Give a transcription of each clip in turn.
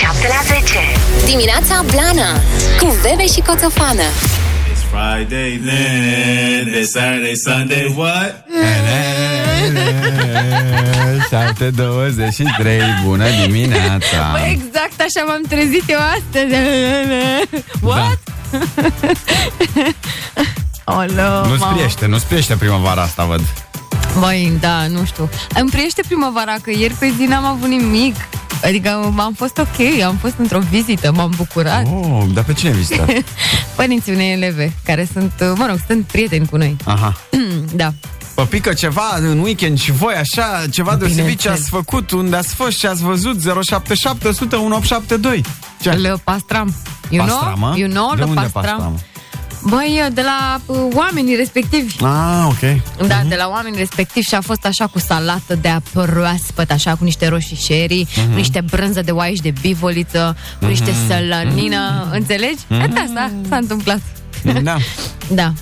7 la 10. Dimineața Blana Cu Bebe și Coțofană It's Friday, then it's Saturday, Sunday, what? 723, bună dimineața Bă, exact așa m-am trezit eu astăzi. What? Olo, Nu-ți mamă. priește, nu-ți priește primăvara asta, văd Băi, da, nu știu. Îmi priește primăvara că ieri pe zi n-am avut nimic. Adică m-am fost ok, am fost într-o vizită, m-am bucurat. Oh, dar pe cine ai vizitat? Părinții unei eleve, care sunt, mă rog, sunt prieteni cu noi. Aha Da. Vă pică ceva în weekend și voi așa, ceva deosebit ce Bineînțeles. ați făcut, unde ați fost și ați văzut 077 100 1872 Ce? Le pastram. You Pastramă? know? You know, De le unde pastram. Pastramă? Băi, de la uh, oamenii respectivi. Ah, ok Da, de la oamenii respectivi și a fost așa cu salată de proaspăt, așa cu niște roșii sherry, Mhm. cu niște brânză de oaie și de bivoliță, cu niște sălănină, înțelegi? Mhm. Da, asta s-a întâmplat. Da Da.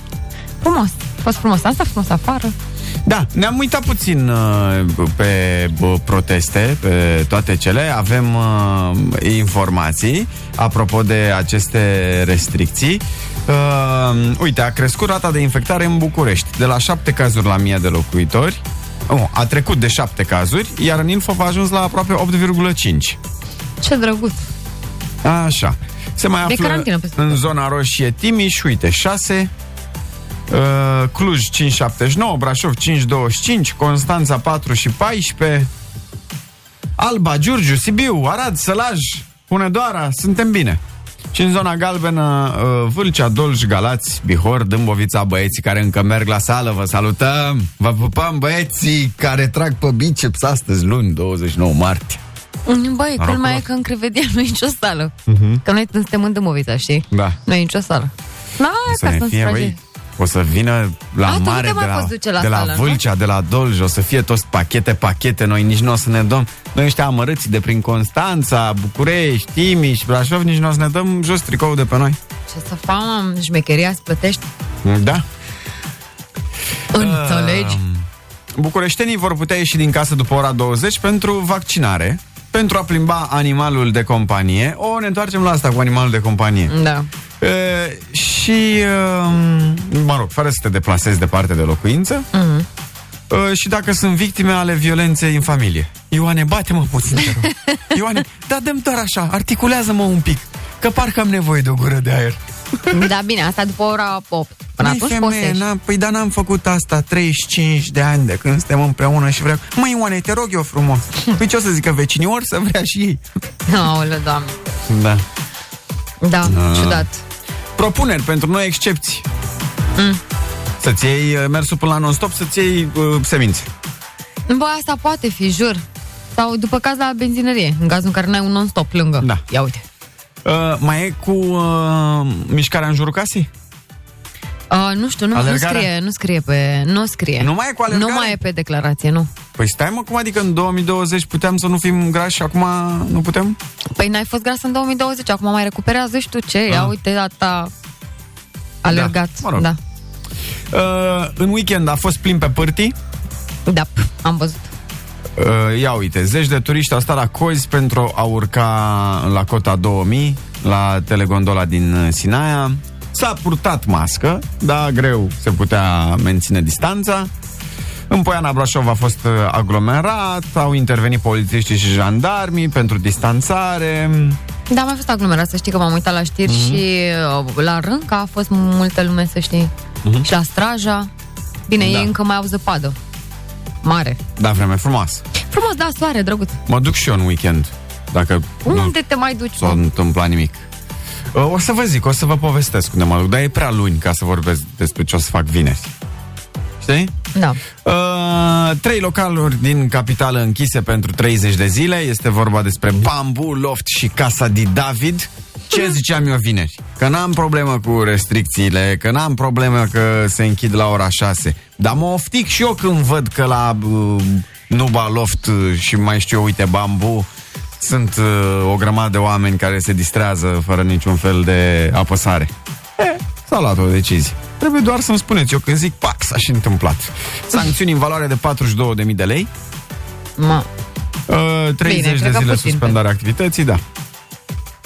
Frumos. A fost frumos. Asta frumos afară. Da, ne-am uitat puțin uh, pe uh, proteste, pe toate cele. Avem uh, informații apropo de aceste restricții. Uh, uite, a crescut rata de infectare în București, de la 7 cazuri la 1000 de locuitori. Oh, a trecut de 7 cazuri, iar în Ilfov a ajuns la aproape 8,5. Ce drăguț. Așa. Se mai De află carantină peste în tot. zona roșie Timiș, uite, 6, uh, Cluj 5,79, Brașov 5,25, Constanța 4 și 14, Alba, Giurgiu, Sibiu, Arad, Sălaj, Hunedoara, suntem bine. Și în zona galbenă, uh, Vâlcea, Dolj, Galați, Bihor, Dâmbovița, băieții care încă merg la sală, vă salutăm! Vă pupăm, băieții care trag pe biceps astăzi, luni, 29 martie. Băi, Noroc culmea e lor. că în Crevedia nu e nicio sală. Că noi suntem în Dâmbovița, știi? Da. Nu e nicio sală. Da, O să ca ne să fie, băi, o să vină la A, tu nu mare te de mai la, poți duce la de la sală, nu? Vâlcea, de la Dolj, o să fie toți pachete, pachete, noi nici nu o să ne dăm, noi ăștia amărâți de prin Constanța, București, Timiș, Brașov, nici nu o să ne dăm jos tricou de pe noi. Ce să fac, mă? Șmecheria îți plătești? Da? Înțelegi? Bucureștenii vor putea ieși din casă după ora 20 pentru vaccinare, pentru a plimba animalul de companie. O, ne întoarcem la asta cu animalul de companie. Da. E, și, e, mă rog, fără să te deplasezi departe de locuință, Mhm. e, și dacă sunt victime ale violenței în familie. Ioane, bate-mă puțin, te rog. Ioane, da, dăm doar așa, articulează-mă un pic, că parcă am nevoie de o gură de aer. Da, bine, asta după ora 8. Până Măi, atunci poți să femeie, ieși. n-am, păi dar n-am făcut asta 35 de ani de când suntem împreună și vreau... Măi, Ioane, te rog eu frumos. Păi ce o să zică vecinii? Ori să vrea și ei. Aoleu, doamne. Da. Da, Ah. ciudat. Propuneri pentru noi excepții. Mm. Să-ți iei uh, mersul până la non-stop, să-ți iei uh, semințe. Bă, asta poate fi, jur. Sau după caz la benzinărie, în cazul în care n-ai un non-stop lângă. Da. Ia uite. Uh, mai e cu uh, mișcarea în jurul casei? Uh, nu știu, nu, nu Alergarea? scrie, nu scrie pe... Nu scrie. Nu mai e cu alergare? Nu mai e pe declarație, nu. Păi stai mă, cum adică în 2020 puteam să nu fim grași și acum nu putem? Păi n-ai fost gras în 2020, acum mai recuperează și tu ce? Ia Ah. uite, data alergat. Da, mă rog. Da. Uh, în weekend a fost plin pe pârtii. da, am văzut. Uh, ia uite, zeci de turiști au stat la cozi pentru a urca la cota 2000, la telegondola din uh, Sinaia. S-a purtat mască, dar greu se putea menține distanța. În Poiana Brașov a fost uh, aglomerat, au intervenit polițiștii și jandarmii pentru distanțare. Da, mai fost aglomerat, să știi că m-am uitat la știri Mhm. și uh, la Rânca a fost multă lume, să știi. Și la Straja. Bine, Mhm. Da. ei încă mai au zăpadă. Mare. Da, vreme frumoasă. Frumos, da, soare, drăguț. Mă duc și eu în weekend, dacă nu Unde te mai duci? s-a mă? întâmplat nimic. Uh, O să vă zic, o să vă povestesc unde mă duc, dar e prea luni ca să vorbesc despre ce o să fac vineri. Știi? Da. Uh, trei localuri din capitală închise pentru 30 de zile. Este vorba despre Bambu, Loft și Casa di David. Ce ziceam eu vineri? Că n-am problemă cu restricțiile, că n-am problemă că se închid la ora 6. Dar mă oftic și eu când văd că la uh, Nuba Loft uh, și mai știu eu, uite, Bambu, sunt uh, o grămadă de oameni care se distrează fără niciun fel de apăsare. E, s-a luat o decizie. Trebuie doar să-mi spuneți. Eu când zic pac, s-a și întâmplat. Sancțiuni în valoare de 42.000 de lei. Ma. Uh, 30 Bine, de cred că zile puțin, suspendare activității, da.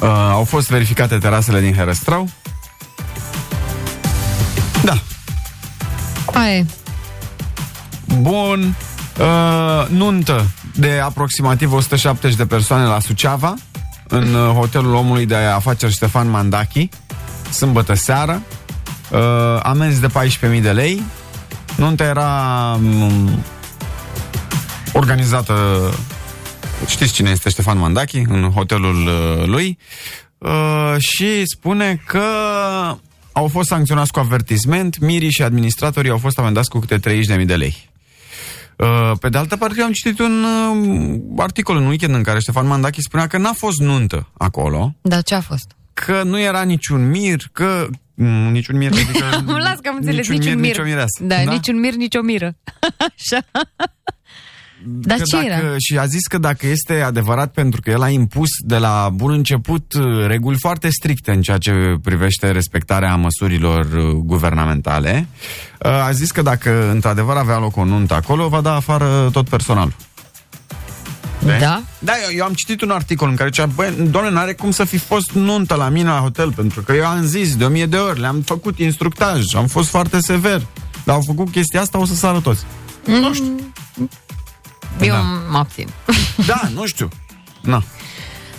Uh, au fost verificate terasele din Herăstrău. Da. Aia e. Bun. Uh, nuntă de aproximativ 170 de persoane la Suceava, în uh, hotelul omului de afaceri Ștefan Mandachi, sâmbătă seară. Uh, amenzi de 14.000 de lei. Nunta era um, organizată știți cine este Ștefan Mandachi în hotelul uh, lui uh, și spune că au fost sancționați cu avertisment, mirii și administratorii au fost amendați cu câte 30.000 de lei. Uh, pe de altă parte, eu am citit un uh, articol în weekend în care Ștefan Mandachi spunea că n-a fost nuntă acolo, Dar ce a fost? că nu era niciun mir, că... Mm, niciun mir, adică... Las că am înțeles, niciun, mir, mir. nicio mireasă. Da, niciun mir, nicio miră. Așa. Dar că ce dacă, era? Și a zis că dacă este adevărat, pentru că el a impus de la bun început uh, reguli foarte stricte în ceea ce privește respectarea măsurilor uh, guvernamentale, uh, a zis că dacă într-adevăr avea loc o nuntă acolo, va da afară tot personalul. Da? Da, eu, eu am citit un articol în care zicea, băi, doamne, n-are cum să fi fost nuntă la mine la hotel, pentru că eu am zis de o mie de ori, le-am făcut instructaj, am fost foarte sever, dar au făcut chestia asta, o să sară toți. Nu știu. Eu Da. mă abțin. Da, nu știu. Na.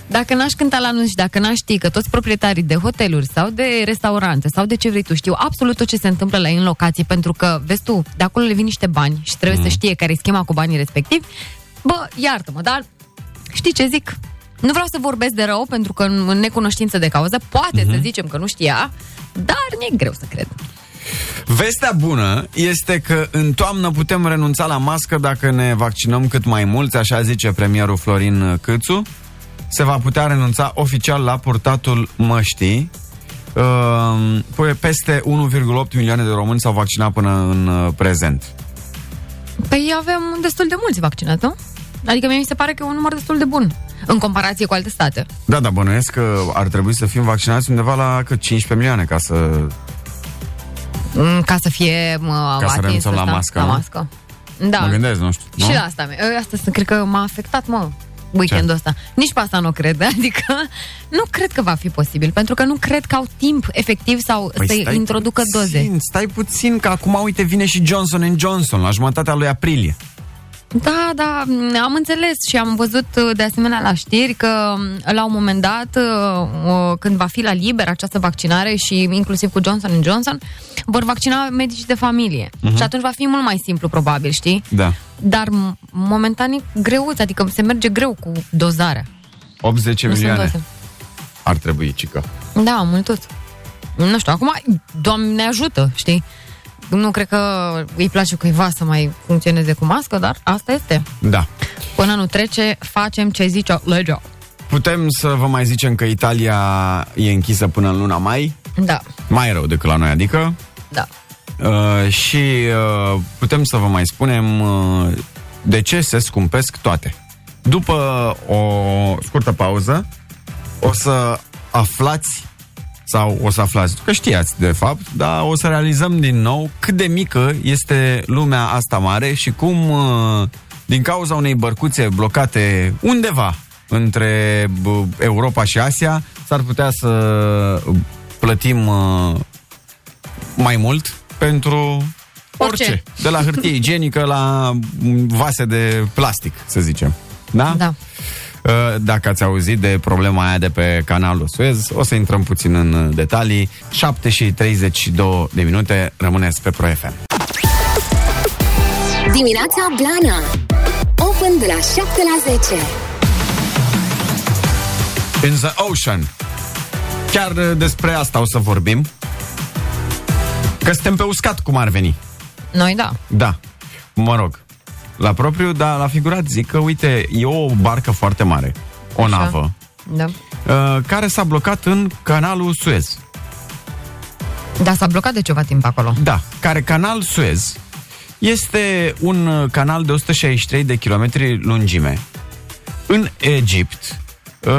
Dacă n-aș cânta la anunț și dacă n-aș ști că toți proprietarii de hoteluri sau de restaurante sau de ce vrei tu știu absolut tot ce se întâmplă la ei în locații, pentru că, vezi tu, de acolo le vin niște bani și trebuie Mm. să știe care e schema cu banii respectivi, bă, iartă-mă, dar știi ce zic? Nu vreau să vorbesc de rău, pentru că în în necunoștință de cauză, poate Mhm. să zicem că nu știa, dar mi-e greu să cred. Vestea bună este că în toamnă putem renunța la mască dacă ne vaccinăm cât mai mulți, așa zice premierul Florin Câțu. Se va putea renunța oficial la purtatul măștii. Uh, păi peste 1,8 milioane de români s-au vaccinat până în uh, prezent. Păi avem destul de mulți vaccinați, nu? Adică mie mi se pare că e un număr destul de bun în comparație cu alte state. Da, da, bănuiesc că ar trebui să fim vaccinați undeva la cât 15 milioane ca să... Mm, Ca să fie mă, Ca să atins renunțăm la ăsta, mască, La nu? mască. Da. Mă gândesc, nu știu. Și nu? la asta, ă, asta să- cred că m-a afectat, mă, weekendul ăsta. Nici pe asta nu cred, adică nu cred că va fi posibil, pentru că nu cred că au timp efectiv sau Păi să stai introducă puțin, doze. Stai puțin, că acum, uite, vine și Johnson Johnson la jumătatea lui aprilie. Da, da, m, am înțeles și am văzut uh, de asemenea la știri că m, la un moment dat, uh, uh, când va fi la liber această vaccinare și inclusiv cu Johnson Johnson, vor vaccina medici de familie. Și atunci va fi mult mai simplu, probabil, știi? Da. Dar m- momentan e greuț, adică se merge greu cu dozarea. 80 Nu sunt milioane doze. ar trebui, cică. Da, mult tot. Nu știu, acum, Doamne ajută, știi? Nu cred că îi place cuiva să mai funcționeze cu mască, dar asta este. Da. Până nu trece, facem ce zice legea. Putem să vă mai zicem că Italia e închisă până în luna mai, Da, mai rău decât la noi, adică. da. Uh, și uh, putem să vă mai spunem uh, de ce se scumpesc toate. După o scurtă pauză, o să aflați sau o să aflați, că știați de fapt, dar o să realizăm din nou cât de mică este lumea asta mare și cum uh, din cauza unei bărcuțe blocate undeva între bă, Europa și Asia s-ar putea să plătim uh, mai mult pentru orice. Orice. De la hârtie igienică la mm, vase de plastic, să zicem. Da? Da. Uh, Dacă ați auzit de problema aia de pe canalul Suez, o să intrăm puțin în detalii. 7 și 32 de minute, rămâneți pe Pro FM. Dimineața Blana Open de la 7 la 10 In the Ocean. Chiar uh, despre asta o să vorbim. Că suntem pe uscat, cum ar veni. Noi da. Da, mă rog. La propriu, dar la figurat zic că, uite, e o barcă foarte mare, o Așa. navă, Da. uh, care s-a blocat în canalul Suez. Da, s-a blocat de ceva timp acolo. Da, care canal Suez este un uh, canal de 163 de kilometri lungime în Egipt, uh,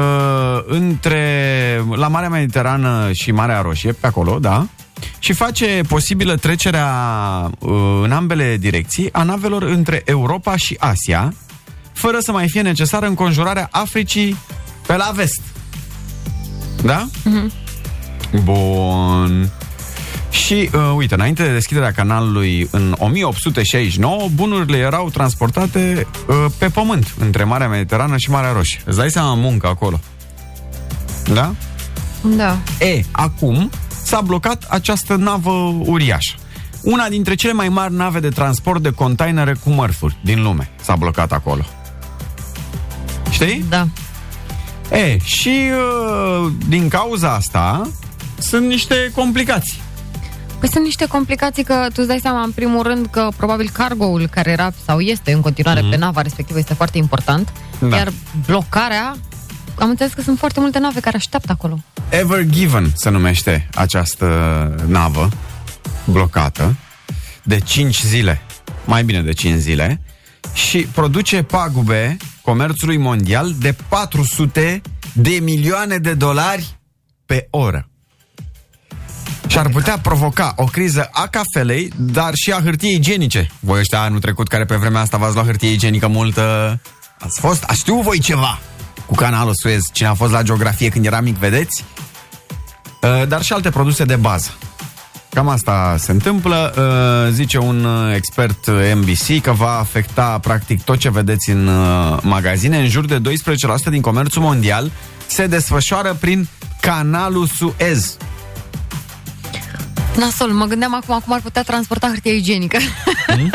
între la Marea Mediterană și Marea Roșie, pe acolo, da, și face posibilă trecerea uh, în ambele direcții a navelor între Europa și Asia, fără să mai fie necesară înconjurarea Africii pe la vest. Da? Bun. Și, uh, uite, înainte de deschiderea canalului în 1869, bunurile erau transportate uh, pe pământ, între Marea Mediterană și Marea Roșie. Îți dai seama muncă acolo. Da? Da. E, acum s-a blocat această navă uriașă. Una dintre cele mai mari nave de transport de containere cu mărfuri din lume s-a blocat acolo. Știi? Da. E, și uh, din cauza asta sunt niște complicații. Păi sunt niște complicații că tu îți dai seama, în primul rând, că probabil cargoul care era sau este în continuare mm-hmm. pe nava respectivă este foarte important. Da. Iar blocarea, am înțeles că sunt foarte multe nave care așteaptă acolo. Ever Given se numește această navă blocată de 5 zile, mai bine de 5 zile, și produce pagube comerțului mondial de 400 de milioane de dolari pe oră. Și ar putea provoca o criză a cafelei, dar și a hârtiei igienice. Voi ăștia anul trecut, care pe vremea asta v-ați luat hârtie igienică multă, ați fost, a știu voi ceva cu canalul Suez. Cine a fost la geografie când era mic, vedeți? Uh, dar și alte produse de bază. Cam asta se întâmplă. Uh, Zice un uh, expert uh, NBC că va afecta practic tot ce vedeți în uh, magazine. În jur de 12% din comerțul mondial se desfășoară prin canalul Suez. Nasol, mă gândeam acum cum ar putea transporta hârtie igienică. Hmm?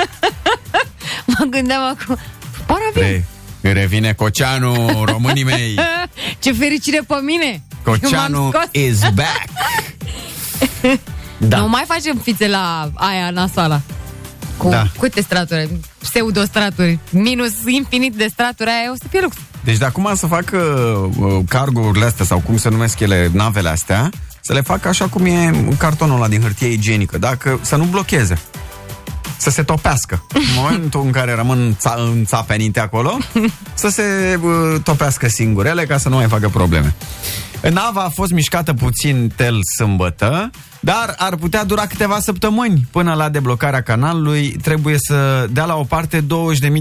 mă gândeam acum... Pare avion. Ei, îi revine Coceanu, românii mei. Ce fericire pe mine! M-am Coceanu scos. is back. Da. Nu mai facem fițe la aia nasoala. Cu Da. câte straturi? Pseudo-straturi. Minus infinit de straturi, aia o să fie lux. Deci de acum să facă uh, cargourile astea sau cum se numesc ele, navele astea, să le facă așa cum e cartonul ăla din hârtie igienică, dacă să nu blocheze. Să se topească. În momentul în care rămân ța- înțapenite acolo, să se uh, topească singurele ca să nu mai facă probleme. Nava a fost mișcată puțin tel sâmbătă, dar ar putea dura câteva săptămâni până la deblocarea canalului. Trebuie să dea la o parte 20.000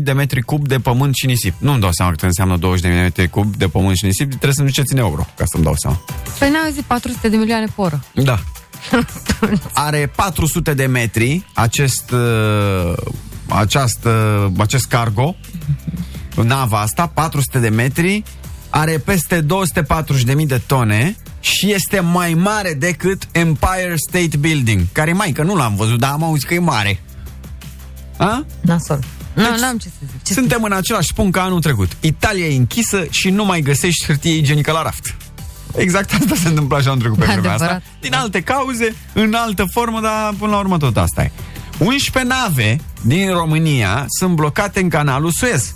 de metri cub de pământ și nisip. Nu-mi dau seama cât înseamnă 20.000 de metri cub de pământ și nisip. Trebuie să-mi duceți în euro, ca să-mi dau seama. Păi n-au zis 400 de milioane pe oră. Da. Are 400 de metri acest, uh, această, acest cargo, nava asta, 400 de metri, are peste 240.000 de tone și este mai mare decât Empire State Building, care e mai, că nu l-am văzut, dar am auzit că e mare. A? Nasol. Nu, Deci, n-am ce să zic. Ce Suntem în același punct ca anul trecut. Italia e închisă și nu mai găsești hârtie igienică la raft. Exact asta se întâmplă așa anul trecut pe vremea asta. Adevărat. Din alte cauze, în altă formă, dar până la urmă tot asta e. 11 nave din România sunt blocate în canalul Suez.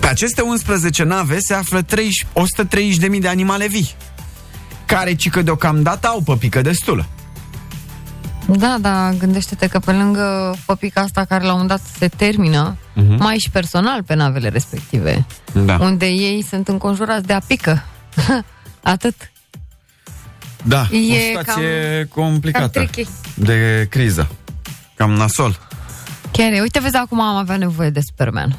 Pe aceste 11 nave se află 30 130.000 de animale vii, care cică deocamdată au păpică destulă. Da, da, gândește-te că pe lângă păpica asta care la un moment dat se termină, Mhm. mai ai și personal pe navele respective, Da. unde ei sunt înconjurați de apică. Atât. Da, E o situație complicată. cam tricky. de criză. Cam nasol. Chiar e. Uite, vezi, acum am avea nevoie de Superman.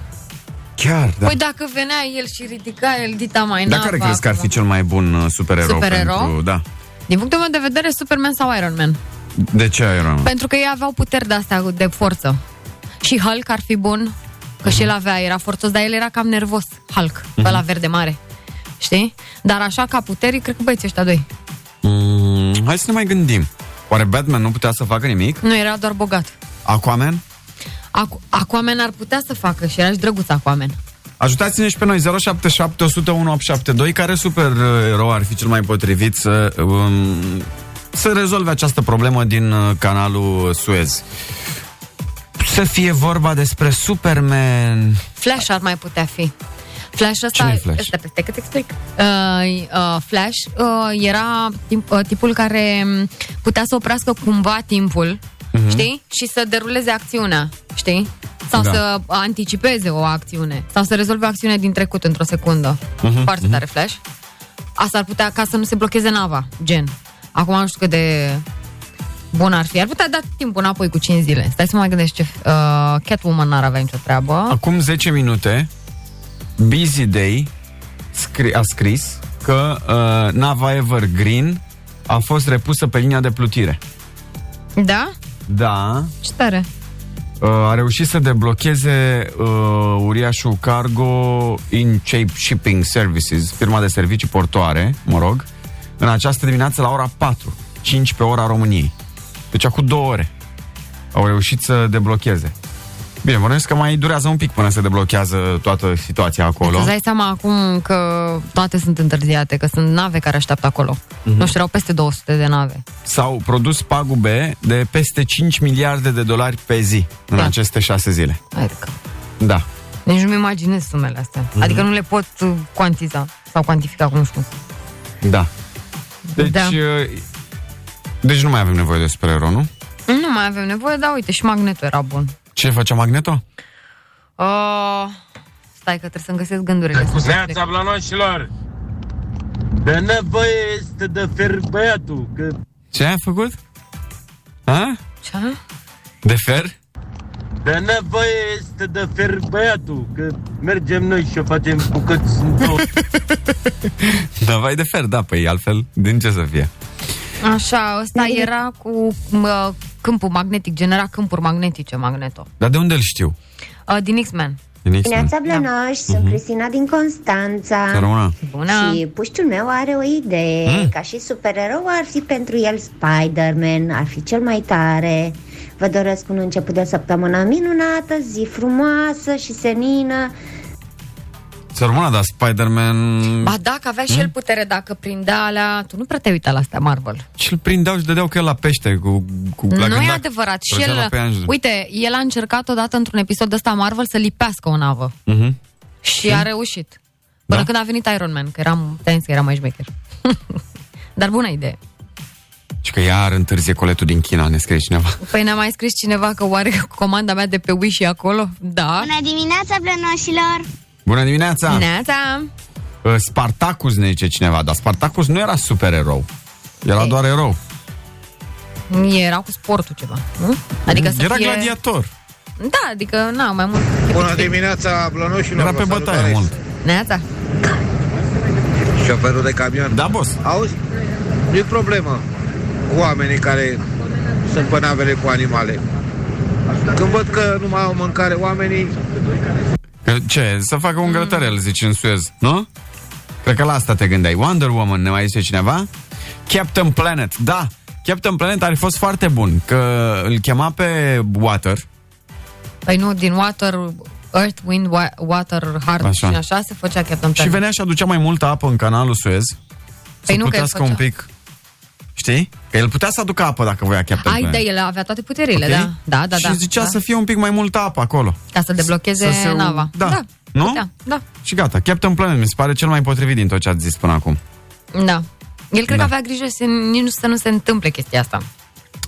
Chiar, da. Păi dacă venea el și ridica el dita mai Dar nava care crezi că ar fi acum? cel mai bun uh, supererou? Supererou? Pentru, da. Din punctul meu de vedere, Superman sau Iron Man. De ce Iron Man? Pentru că ei aveau puteri de-astea de forță. Și Hulk ar fi bun, că și el avea, era forțos, dar el era cam nervos, Hulk, pe la verde mare. Știi? Dar așa ca puteri, cred că băieții ăștia doi. Mm, hai să ne mai gândim. Oare Batman nu putea să facă nimic? Nu, era doar bogat. Aquaman? Acu- Aquaman ar putea să facă și era și drăguț Aquaman. Ajutați-ne și pe noi 077 101 872 Care supererou ar fi cel mai potrivit să, um, să rezolve această problemă din uh, canalul Suez? Să fie vorba despre Superman Flash ar mai putea fi. Flash ăsta... Cine e Flash? Stai, stai că te explic. Uh, uh, Flash uh, era tip, uh, tipul care um, putea să oprească cumva timpul, Mhm. știi? Și să deruleze acțiunea, știi? Sau Da. să anticipeze o acțiune. Sau să rezolve o acțiune din trecut într-o secundă. Mhm, Foarte tare Flash. Asta ar putea ca să nu se blocheze nava, gen. Acum nu știu cât de bun ar fi. Ar putea da timpul înapoi cu 5 zile. Stai să mă mai gândesc ce... Uh, Catwoman n-ar avea nicio treabă. Acum 10 minute Busy Day scri- a scris că uh, nava Evergreen a fost repusă pe linia de plutire. Da? Da, Ce tare. uh, a reușit să deblocheze uh, uriașul Cargo In Shape Shipping Services, firma de servicii portoare, mă rog, în această dimineață la ora 4, 5 pe ora României. Deci acum două ore au reușit să deblocheze. Bine, mă că mai durează un pic până se deblochează toată situația acolo. Îți dai seama acum că toate sunt întârziate, că sunt nave care așteaptă acolo. Mhm. Mm-hmm. Nu știu, erau peste 200 de nave. S-au produs pagube de peste 5 miliarde de dolari pe zi în Da. aceste șase zile. Hai de cap. Da. Nici nu-mi imaginez sumele astea. Mhm. Mm-hmm. Adică nu le pot uh, cuantiza sau cuantifica, cum nu știu. Da. Deci, Da. uh, deci nu mai avem nevoie de supererou, nu? Nu mai avem nevoie, dar uite, și magnetul era bun. Ce făcea Magneto? Uh, stai că trebuie să-mi găsesc gândurile. Neața blanoșilor! De nevoie este de fer băiatul, că Ce a făcut? A? Ce? De fer? De nevoie este de fer băiatul, că mergem noi și o facem bucăți în două. Da, vai de fer, da, păi altfel, din ce să fie? Așa, ăsta era cu uh, câmpul magnetic, genera câmpuri magnetice, magneto. Dar de unde îl știu? Uh, din X-Men. Din X-Men. Neața Blănoș, sunt Cristina din Constanța. Să rămână. Bună! Și puștiul meu are o idee, Mm. ca și supererou ar fi pentru el Spider-Man, ar fi cel mai tare. Vă doresc un început de săptămână minunată, zi frumoasă și senină. Să rămână, dar Spider-Man... Ba da, că avea și el putere dacă prindea alea... Tu nu prea te uita la astea Marvel. Ce-l prindeau și dădeau că el la pește cu, cu la nu e gândac. adevărat. Și Trăgea la el, peanj. uite, el a încercat odată într-un episod ăsta Marvel să lipească o navă. Mhm. Și a reușit. Până Da? când a venit Iron Man, că eram, te că era mai șmecher. Dar bună idee. Și că iar întârzie coletul din China, ne scrie cineva. Păi ne-a mai scris cineva că oare comanda mea de pe Wish e acolo? Da. Bună dimineața, blănoșilor! Bună dimineața! Neața! Uh, Spartacus ne zice cineva, dar Spartacus nu era supererou. Era Ei. doar erou. Era cu sportul ceva, nu? Adică să era fie... gladiator. Da, adică, na, mai mult. Bună dimineața, blănoșilor! Era vă pe bătaie salutare. mult. Neața. Șoferul de camion. Da, boss. Auzi? Nu-i problemă cu oamenii care sunt pe navele cu animale. Când văd că nu mai au mâncare oamenii, Că Ce? Să facă un grătărel, zici în suez, nu? Cred că la asta te gândeai. Wonder Woman, ne mai zice cineva? Captain Planet, da. Captain Planet ar fi fost foarte bun, că îl chema pe Water, Păi nu, din Water, Earth, Wind, Wa- Water, Heart Așa. și așa se făcea Captain și Planet. venea și aducea mai multă apă în canalul Suez. Să Păi nu, că el plutească un făcea. pic. Știi? Că el putea să aducă apă dacă voia Captain Ai, Planet. da, el avea toate puterile, Ok? da. Da, da, și da. zicea da. să fie un pic mai multă apă acolo. Ca să deblocheze Să se- nava. Da. da. Nu? Putea, da. Și gata, Captain Planet mi se pare cel mai potrivit din tot ce ați zis până acum. Da. El cred Da. că avea grijă să, nici nu, să nu se întâmple chestia asta.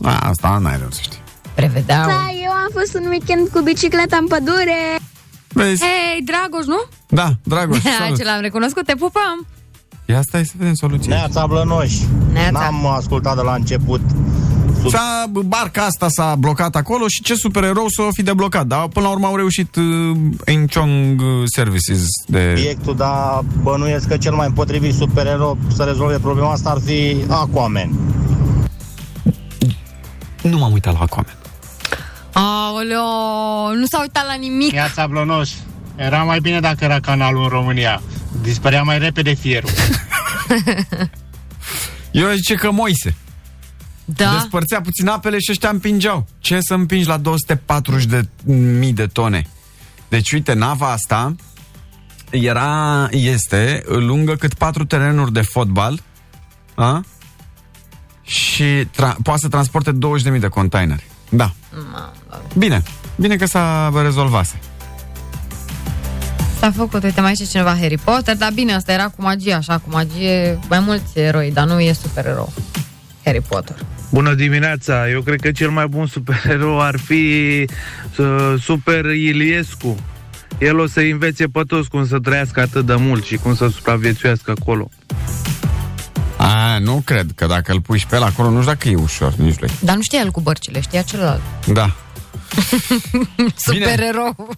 A, asta n-ai rău să știi. Prevedeau. Da, eu am fost un weekend cu bicicleta în pădure. Vezi? Hei, Dragoș, nu? Da, Dragoș, salut. Ce l-am recunoscut, te pupăm. Ia stai să vedem soluția. Neața Blănoș. Neața. N-am ascultat de la început. Sub... S-a, barca asta s-a blocat acolo și ce supererou să o fi deblocat. Dar până la urmă au reușit uh, Incheon uh, Services de... Obiectul, dar bănuiesc că cel mai potrivit supererou să rezolve problema asta ar fi Aquaman. Nu m-am uitat la Aquaman. Aoleo, nu s-a uitat la nimic. Piața Blonoș. Era mai bine dacă era canalul în România. Dispărea mai repede fierul. Eu aș zice că Moise. Da. Despărțea puțin apele și ăștia împingeau. Ce să împingi la 240 de mii de tone? Deci, uite, nava asta era, este lungă cât patru terenuri de fotbal a? și tra- poate să transporte 20.000 de containeri. Da. Bine. Bine că s-a rezolvat. S-a făcut, uite, mai zice cineva Harry Potter, dar bine, asta era cu magie, așa, cu magie, mai mulți eroi, dar nu e supererou. Harry Potter. Bună dimineața! Eu cred că cel mai bun supererou ar fi uh, Super Iliescu. El o să învețe pe toți cum să trăiască atât de mult și cum să supraviețuiască acolo. A, nu cred că dacă îl pui și pe el acolo, nu știu dacă e ușor nici lui. Dar nu știa el cu bărcile, știa celălalt. Da. Supererou.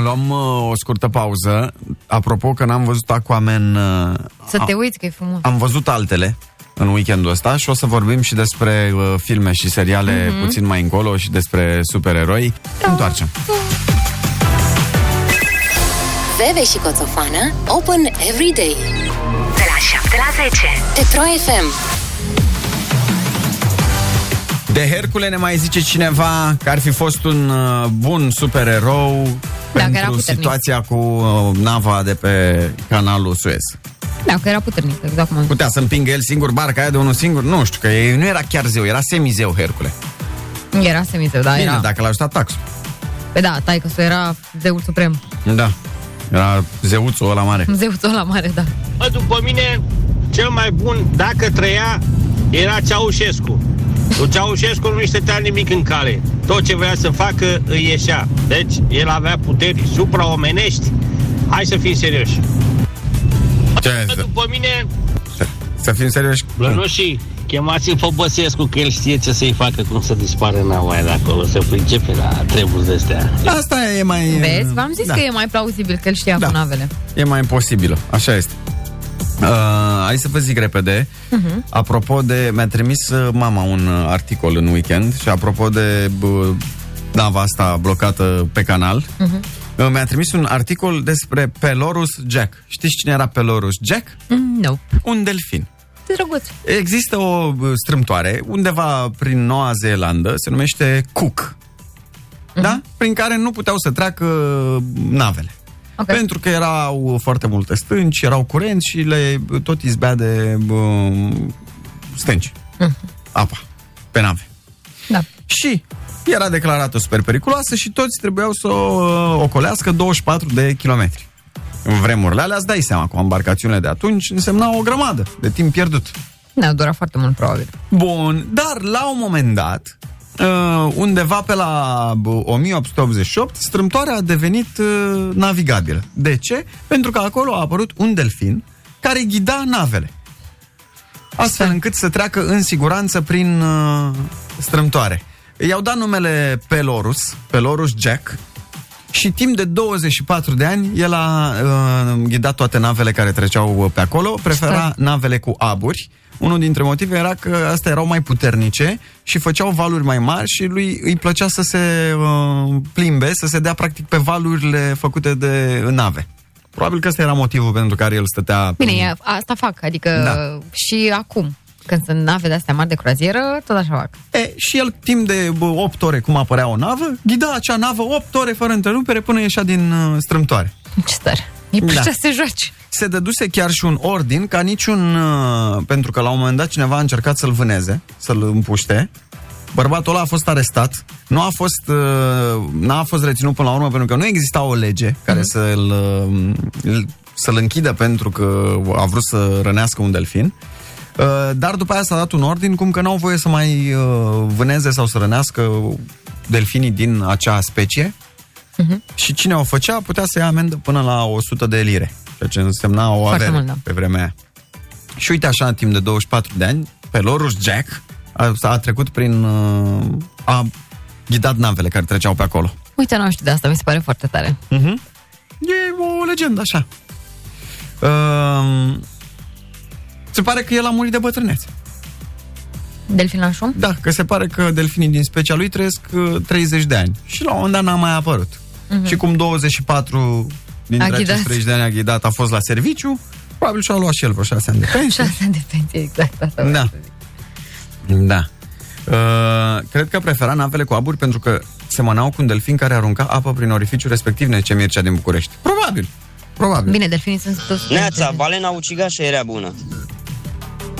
Luăm uh, o scurtă pauză. Apropo că n-am văzut Aquaman... Uh, Să te a- uiți că e frumos. Am văzut altele în weekendul ăsta și o să vorbim și despre uh, filme și seriale Mhm. puțin mai încolo și despre supereroi. Da. Întoarcem. Bebe și Coțofană Open every day De la 7 la 10 Pe Pro FM De Hercule ne mai zice cineva că ar fi fost un uh, bun supererou Da, că era pentru puternic. situația cu uh, nava de pe canalul Suez. Da, că era puternic, exact cum am zis. Putea să împingă el singur barca aia de unul singur? Nu știu, că e, nu era chiar zeu, era semizeu Hercule. Era semizeu, da, Bine, era. dacă l-a ajutat taxul. Pe da, tai că era zeul suprem. Da. Era zeuțul ăla mare. Zeul la mare, da. Bă, după mine, cel mai bun, dacă trăia, era Ceaușescu. Cu Ceaușescu nu-i stătea nimic în cale. Tot ce vrea să facă îi ieșea. Deci, el avea puteri supraomenești. Hai să fim serioși. Ce? Bă, după mine, Să fim serioși? Blănoșii, chemați-l pe Băsescu că el știe ce să-i facă, cum să dispară nava aia de acolo, să pricepe la treburi de astea. Asta e mai... Vezi? V-am zis da. că e mai plauzibil că el știa Da. cu navele. E mai posibilă, așa este. Uh, hai să vă zic repede. Mhm. Apropo de... Mi-a trimis uh, mama un uh, articol în weekend și apropo de bă, nava asta blocată pe canal, Mhm. uh, mi-a trimis un articol despre Pelorus Jack. Știți cine era Pelorus Jack? Mm, Nu. Un delfin. Ce drăguț. Există o uh, strâmtoare undeva prin Noua Zeelandă, se numește Cook. Da? Prin care nu puteau să treacă uh, navele. Okay. Pentru că erau foarte multe stânci, erau curenți și le tot izbea de uh, stânci. Apa. Pe nave. Da. Și era declarată super periculoasă și toți trebuiau să o uh, ocolească 24 de kilometri. În vremurile alea, îți dai seama, cu embarcațiunile de atunci însemna o grămadă de timp pierdut. Ne-a durat foarte mult, probabil. Bun, dar la un moment dat, uh, undeva pe la bă, 1888, strâmtoarea a devenit uh, navigabilă. De ce? Pentru că acolo a apărut un delfin care ghida navele. Astfel încât să treacă în siguranță prin uh, strâmtoare. I-au dat numele Pelorus, Pelorus Jack, și timp de 24 de ani el a uh, ghidat toate navele care treceau pe acolo, prefera navele cu aburi. Unul dintre motive era că astea erau mai puternice și făceau valuri mai mari și lui îi plăcea să se uh, plimbe, să se dea practic pe valurile făcute de nave. Probabil că ăsta era motivul pentru care el stătea... Bine, e, asta fac, adică Da. și acum, când sunt nave de astea mari de croazieră, tot așa fac. E, și el timp de bă, 8 ore, cum apărea o navă, ghida acea navă 8 ore fără întrerupere până ieșea din uh, strâmtoare. Ce tare. E da. să se joci. Se dăduse chiar și un ordin ca niciun... Uh, pentru că la un moment dat cineva a încercat să-l vâneze, să-l împuște. Bărbatul ăla a fost arestat. Nu a fost, uh, n-a fost reținut până la urmă pentru că nu exista o lege care Mhm. să-l, uh, îl- să-l închidă pentru că a vrut să rănească un delfin. Uh, Dar după aia s-a dat un ordin cum că n-au voie să mai uh, vâneze sau să rănească delfinii din acea specie. Mhm. Și cine o făcea putea să ia amendă până la 100 de lire, ceea ce însemna o Foarte avere mult, da. pe vremea aia. Și uite așa, în timp de 24 de ani, pe Lorus Jack a, a trecut prin... uh, a ghidat navele care treceau pe acolo. Uite, nu știu de asta, mi se pare foarte tare. Uh-huh. E o legendă așa. Uh, se pare că el a murit de bătrânețe. Delfinașul? Da, că se pare că delfinii din specia lui trăiesc uh, 30 de ani. Și la un moment dat n-a mai apărut. Mhm. Și cum 24 dintre A ghidat. acești 30 de ani a ghidat, a fost la serviciu, probabil și-a luat și el vreo 6 ani de pensie. Șase ani de pensie, exact asta. Da. Da. Uh, cred că prefera navele cu aburi pentru că semănau cu un delfin care arunca apă prin orificiul respectiv Nece Mircea din București. Probabil. Probabil. Bine, delfinii sunt toți... Neața, balena ucigașă era bună.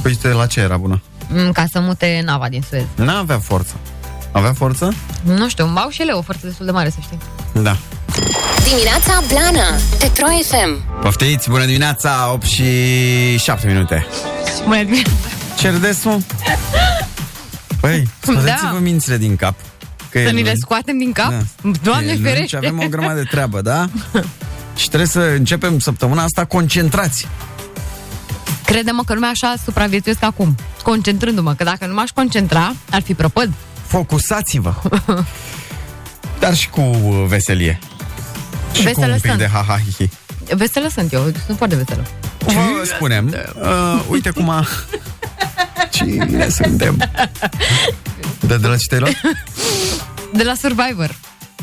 Păi știi la ce era bună? Mm, Ca să mute nava din Suez. N-avea forță. Avea forță? Nu știu, au și ele o forță destul de mare, să știi. Da. Dimineața Blana Pe Pro FM Poftiți, bună dimineața, 8 și 7 minute. Bună dimineața! Ce râdeți, mă? Păi, scoateți-vă Da. mințile din cap. Că e Să ni le luni. scoatem din cap? Da. Doamne E luni ferește! și avem o grămadă de treabă, da? și trebuie să începem săptămâna asta concentrați. Crede-mă că lumea așa supraviețuiesc acum, concentrându-mă, că dacă nu m-aș concentra, ar fi prăpăd. Focusați-vă. Dar și cu uh, veselie. Și cu Veselă un pic sunt. de ha-ha-hi-hi. Veselă sunt eu, sunt foarte veselă. Vă spunem, uh, uite cum a... Cine suntem? De, de la ce te-ai luat? De la Survivor.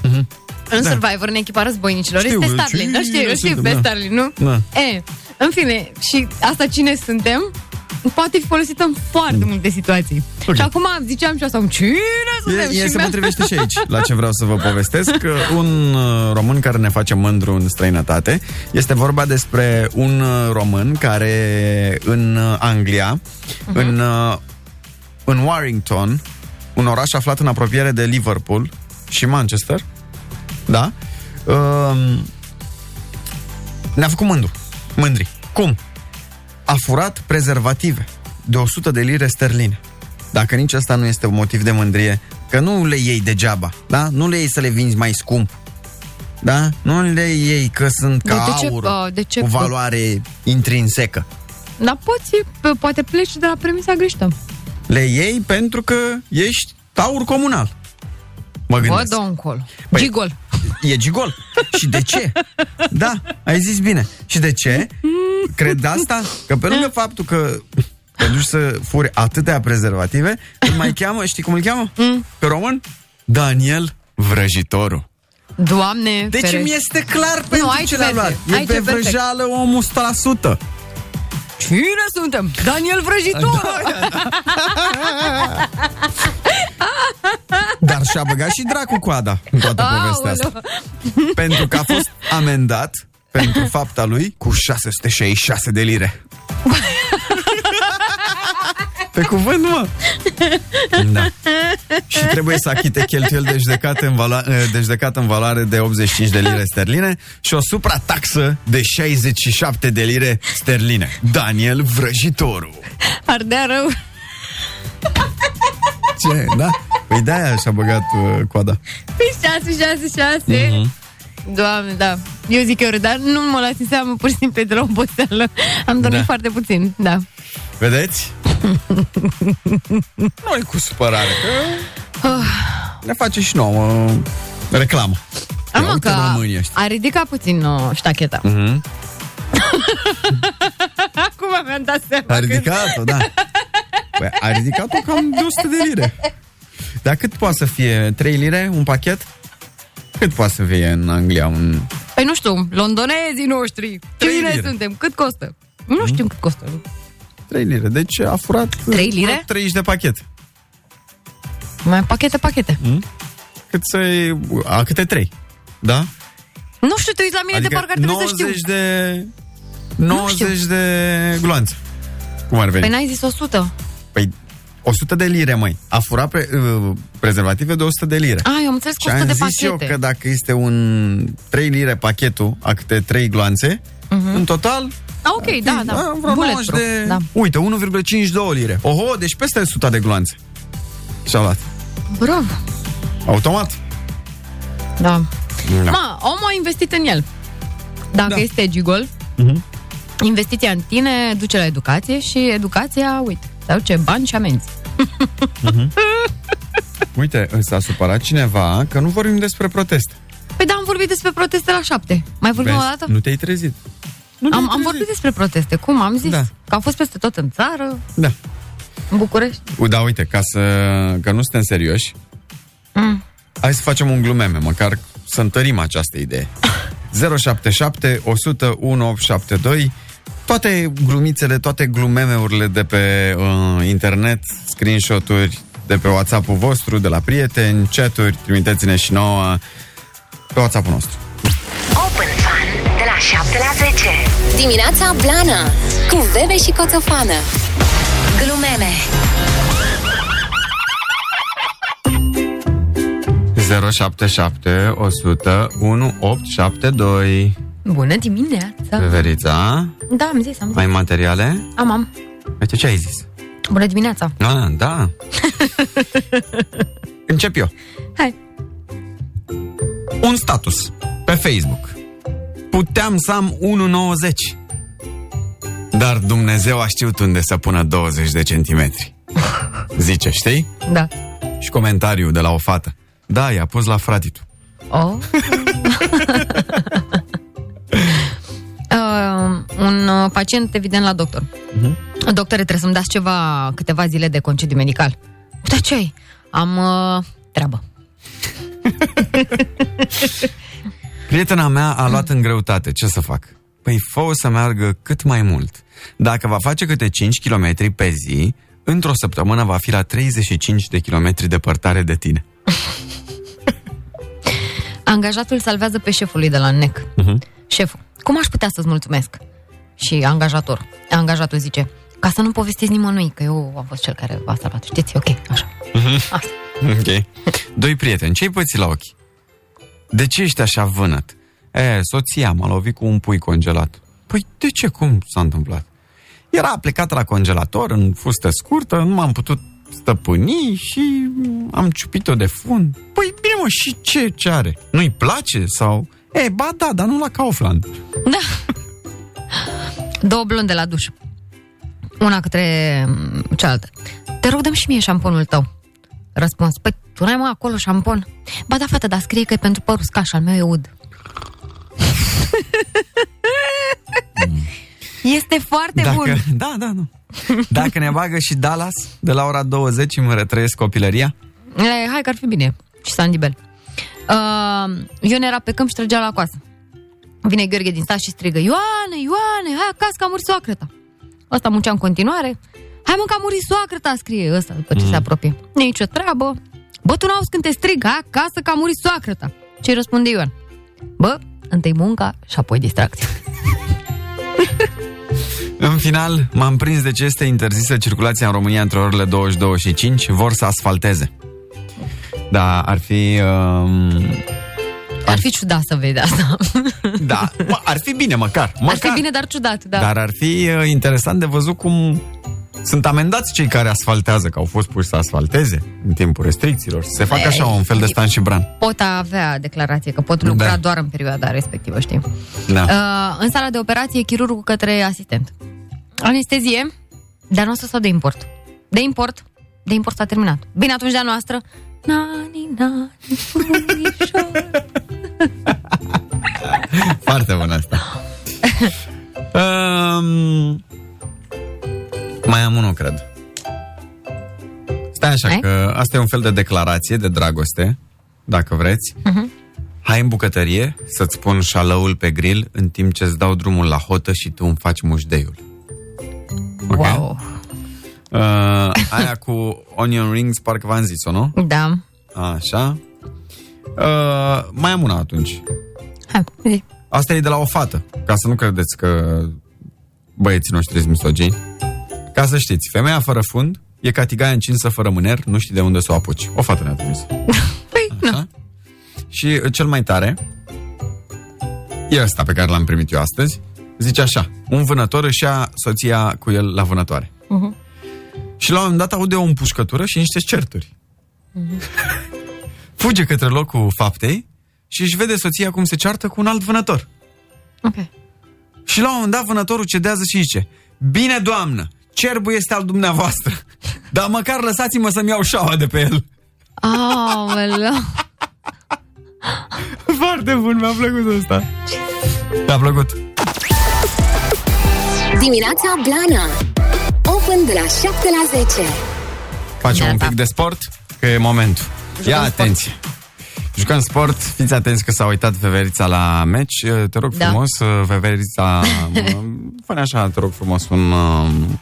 Mhm. În Da. Survivor, în echipa războinicilor, Știu, este Starlin. Da, știu, cine știu, suntem, pe da. Starlin, nu? Da. E, în fine, și asta cine suntem, poate fi folosită în foarte multe situații. Ok. Și acum ziceam și asta, cine suntem? E, e, și se mi-a- potrivește și aici la ce vreau să vă povestesc. Că Un uh, român care ne face mândru în străinătate este vorba despre un uh, român care în uh, Anglia, în, uh, în Warrington, un oraș aflat în apropiere de Liverpool și Manchester, da? Um, ne-a făcut mândru. Mândri. Cum? A furat prezervative de 100 de lire sterline. Dacă nici asta nu este un motiv de mândrie, că nu le iei degeaba, da? Nu le iei să le vinzi mai scump. Da? Nu le iei că sunt ca De- de ce, aur, uh, de ce cu pot- valoare intrinsecă. Dar poți, p- poate pleci de la premisa greșită. Le iei pentru că ești taur comunal. Mă Vă gândesc. dă încolo. Păi- Gigol. E gigol. Și de ce? Da, ai zis bine. Și de ce? Cred asta? Că pe lângă faptul că te duci să furi atâtea prezervative, îl mai cheamă, știi cum îl cheamă? Pe român? Daniel Vrăjitorul. Doamne, Deci ferește. mi este clar pentru aici ce l-a verde. luat. E Aici pe e perfect. vrăjeală omul 100%. Cine suntem? Daniel Vrăjitor! Dar și-a băgat și dracu coada în toată povestea asta. Pentru că a fost amendat pentru fapta lui cu 666 de lire. Pe cuvânt, mă! Da. Și trebuie să achite cheltuieli de judecată în, valo- de judecată în valoare de 85 de lire sterline și o suprataxă de 67 de lire sterline. Daniel Vrăjitorul. Ardea rău. Ce? Da? Păi de-aia și-a băgat uh, coada. Păi 6, 6, 6. Mhm. Doamne, da. Eu zic eu, dar nu mă las în seamă pur și simplu de la oboseală. Am dormit Da. foarte puțin, da. Vedeți? nu e cu supărare, că ne face și nouă reclamă. Am Ia mă, uite că românii ăștia. a ridicat puțin uh, ștacheta. Mhm. Acum mi-am dat seama. A când- ridicat-o, da. Păi, a ridicat-o cam de 100 de lire. Dar cât poate să fie? 3 lire un pachet? Cât poate să fie în Anglia un... Păi nu știu, londonezii noștri. Trei Cine lire. suntem? Cât costă? Nu știu cât costă. 3 lire. Deci a furat... Trei lire? vreo 30 de pachet. Mai pachete, pachete. Mm? Cât să A, câte 3. Da? Nu știu, te uiți la mine de parcă ar trebui să știu. 90 de... 90 de gloanțe. Cum ar veni? Păi n-ai zis 100. Păi 100 de lire, măi. A furat pre, uh, prezervative de 100 de lire. Ah, eu am înțeles Și 100 am de zis pachete. eu că dacă este un 3 lire pachetul, a câte 3 gloanțe, Mhm. în total... Ah, ok, da, da. Da, vreo 90 Bulletproof, de... da. Uite, 1,52 lire. Oho, deci peste 100 de gloanțe. Și-a luat. Bravo. Automat. Da. Da. Ma, omul a investit în el. Dacă Da. este gigol, Mhm. investiția în tine duce la educație și educația, uite, te aduce bani și amenzi. Uite, s-a supărat cineva că nu vorbim despre protest. Păi da, am vorbit despre proteste la șapte. Mai vorbim o Vezi? dată? Nu te-ai trezit. Am, am vorbit despre proteste. Cum am zis? Da. Că au fost peste tot în țară, Da. în București. U, Da, uite, ca să... că nu suntem serioși, Mm. hai să facem un glumeme, măcar să întărim această idee. 077 100 1872 toate glumițele, toate glumemeurile de pe uh, internet, screenshot-uri de pe WhatsApp-ul vostru, de la prieteni, chat-uri, trimiteți-ne și nouă pe WhatsApp-ul nostru. Open Fun de la 7 la 10. Dimineața Blana cu Bebe și Coțofană. Glumeme. 077 100 1872 Bună dimineața! Veverița, Da, am zis, am zis. ai materiale? Am, am. Uite ce ai zis? Bună dimineața! Da, da. Încep eu. Hai. Un status pe Facebook. Puteam să am 1,90. Dar Dumnezeu a știut unde să pună 20 de centimetri. Zice, știi? Da. Și comentariu de la o fată. Da, i-a pus la fratitul. Oh. un uh, pacient, evident, la doctor. Mhm. Doctore, trebuie să-mi dați ceva, câteva zile de concediu medical. Da, ce ai? Am uh, treabă. Prietena mea a luat în greutate. Ce să fac? Păi fă să meargă cât mai mult. Dacă va face câte 5 km pe zi, într-o săptămână va fi la 35 de km depărtare de tine. Angajatul salvează pe șeful lui de la NEC. Mhm. Șeful, cum aș putea să-ți mulțumesc? Și angajator. Angajatul zice, ca să nu povestiți nimănui că eu am fost cel care v-a salvat. Știți, ok, așa. Asta. Ok. Doi prieteni, ce-ai pățit la ochi? De ce ești așa vânăt? E, soția m-a lovit cu un pui congelat. Păi de ce? Cum s-a întâmplat? Era plecat la congelator în fustă scurtă, nu m-am putut stăpâni și am ciupit-o de fund. Păi bine mă, și ce, ce are? Nu-i place sau... E, ba da, dar nu la Kaufland. Da. Două blonde la duș. Una către mm, cealaltă. Te rog, dăm și mie șamponul tău. Răspuns. Păi, tu n-ai mă acolo șampon? Ba da, fată, dar scrie că e pentru păr uscat și al meu e ud. este foarte Dacă, bun. Da, da, nu. Dacă ne bagă și Dallas de la ora 20 îmi retrăiesc copilăria, E, hai că ar fi bine. Și Sandy Bell. Uh, Ion era pe câmp și trăgea la coasă. Vine Gheorghe din stat și strigă Ioane, Ioane, hai acasă că a murit soacră ta. Ăsta muncea în continuare. Hai mă că a murit soacră ta, scrie ăsta după ce mm. se apropie. Nici o treabă. Bă, tu n-auzi când te strig, hai acasă că a murit soacră ta. Ce răspunde Ioan? Bă, întâi munca și apoi distracție. În final, m-am prins de ce este interzisă circulația în România între orele 22 și 5, vor să asfalteze. Da, ar fi... Um, Ar fi ciudat să vezi asta. da, mă, ar fi bine măcar. măcar. Ar fi bine, dar ciudat, da. Dar ar fi uh, interesant de văzut cum sunt amendați cei care asfaltează, că au fost puși să asfalteze în timpul restricțiilor. Să se facă așa un fel de stan și bran. Pot avea declarație că pot lucra Da. doar în perioada respectivă, știi? Da. Uh, în sala de operație, chirurgul către asistent. Anestezie, de a noastră sau de import? De import. De import s-a terminat. Bine, atunci de a noastră. Nani, nani, puișor. Foarte bună asta. um, mai am unul, cred. Stai așa, Hai. că asta e un fel de declarație de dragoste, dacă vreți. Mhm. Hai în bucătărie să-ți pun șalăul pe grill în timp ce îți dau drumul la hotă și tu îmi faci mușdeiul. Ok? Wow. Uh, aia cu onion rings, parcă v-am zis-o, nu? Da. Așa. Uh, mai am una atunci. Hai, zi. Asta e de la o fată, ca să nu credeți că băieții noștri sunt misogini. Ca să știți, femeia fără fund e ca tigaia încinsă fără mâner, nu știi de unde să o apuci. O fată ne-a trimis. Păi, nu. Și uh, cel mai tare e ăsta pe care l-am primit eu astăzi. Zice așa, un vânător își ia soția cu el la vânătoare. Mhm. Și la un moment dat aude o împușcătură și niște certuri. Fuge către locul faptei și își vede soția cum se ceartă cu un alt vânător. Ok. Și la un moment dat vânătorul cedează și zice Bine, doamnă, cerbul este al dumneavoastră, dar măcar lăsați-mă să-mi iau șaua de pe el. Aoleu. Foarte bun, mi-a plăcut asta. Mi-a plăcut. Dimineața Blana Open de la 7 la 10 Facem un Gata. pic de sport, că e momentul. Ia sport. atenție. Jucăm sport, fiți atenți că s-a uitat Veverița la meci. Te rog Da. frumos, Veverița, fă așa, te rog frumos, un, um,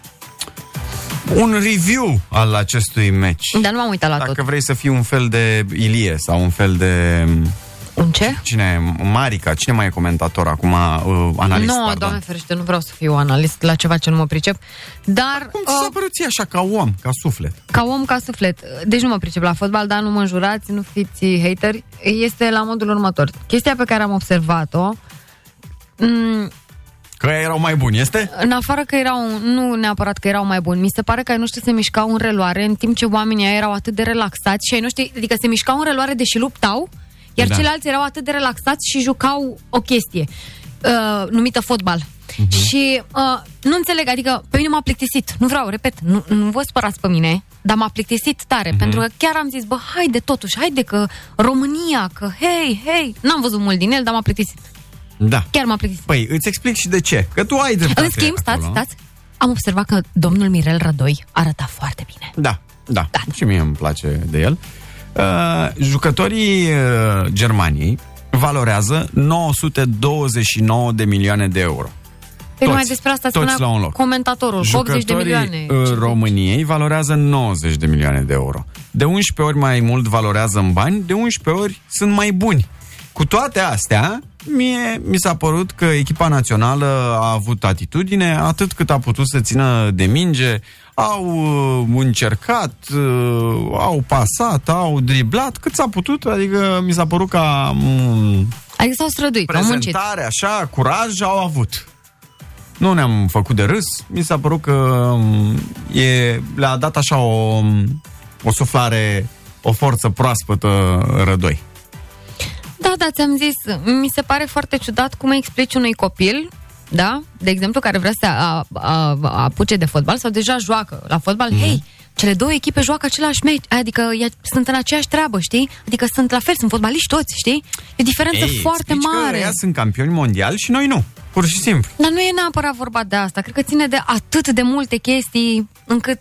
un review al acestui meci. Dar nu m-am uitat la Dacă tot. vrei să fii un fel de Ilie sau un fel de... Un ce? Cine e? Marica? Cine mai e comentator acum? Uh, analist, Nu, pardon. doamne ferește, nu vreau să fiu analist la ceva ce nu mă pricep. Dar, Cum ți s-a uh, părut ție așa, ca om, ca suflet? ca om, ca suflet, deci nu mă pricep la fotbal, dar nu mă înjurați, nu fiți hateri, este la modul următor. Chestia pe care am observat-o, m- Că ei erau mai buni, este? în afară că erau, nu neapărat că erau mai buni, mi se pare că ai noștri se mișcau în reloare, în timp ce oamenii aia erau atât de relaxați și ai noștri, adică se mișcau în reloare deși luptau, iar Da. da. ceilalți erau atât de relaxați și jucau o chestie uh, numită fotbal. Mhm. Și uh, nu înțeleg, adică pe mine m-a plictisit. Nu vreau, repet, nu, nu vă spărați pe mine, dar m-a plictisit tare, Mhm. pentru că chiar am zis, bă, haide totuși, haide că România, că hei, hei, n-am văzut mult din el, dar m-a plictisit. Da. Chiar m-a plictisit. Păi, îți explic și de ce. Că tu ai dreptate În schimb, stați, acolo. stați, am observat că domnul Mirel Rădoi arăta foarte bine. Da, da, da. Și mie îmi place de el. Uh, jucătorii uh, Germaniei valorează 929 de milioane de euro. Păi numai despre asta toți spunea la un loc. comentatorul, 80 de Jucătorii milioane. uh, României valorează 90 de milioane de euro. De 11 ori mai mult valorează în bani, de 11 ori sunt mai buni. Cu toate astea, mie mi s-a părut că echipa națională a avut atitudine atât cât a putut să țină de minge, au uh, încercat, uh, au pasat, au driblat cât s-a putut, adică mi s-a părut ca mm, Adică s-au străduit, au muncit. prezentare, așa, curaj au avut. Nu ne-am făcut de râs, mi s-a părut că m, e, le-a dat așa o, o suflare, o forță proaspătă rădoi. Da, da, ți-am zis, mi se pare foarte ciudat cum îi explici unui copil, da, de exemplu, care vrea să a, a, a, apuce de fotbal sau deja joacă la fotbal, Mhm. mm-hmm. hei, cele două echipe joacă același meci, adică e, sunt în aceeași treabă, știi? Adică sunt la fel, sunt fotbaliști toți, știi? E o diferență Ei, foarte explici mare. Că ea sunt campioni mondiali și noi nu, pur și simplu. Dar nu e neapărat vorba de asta. Cred că ține de atât de multe chestii încât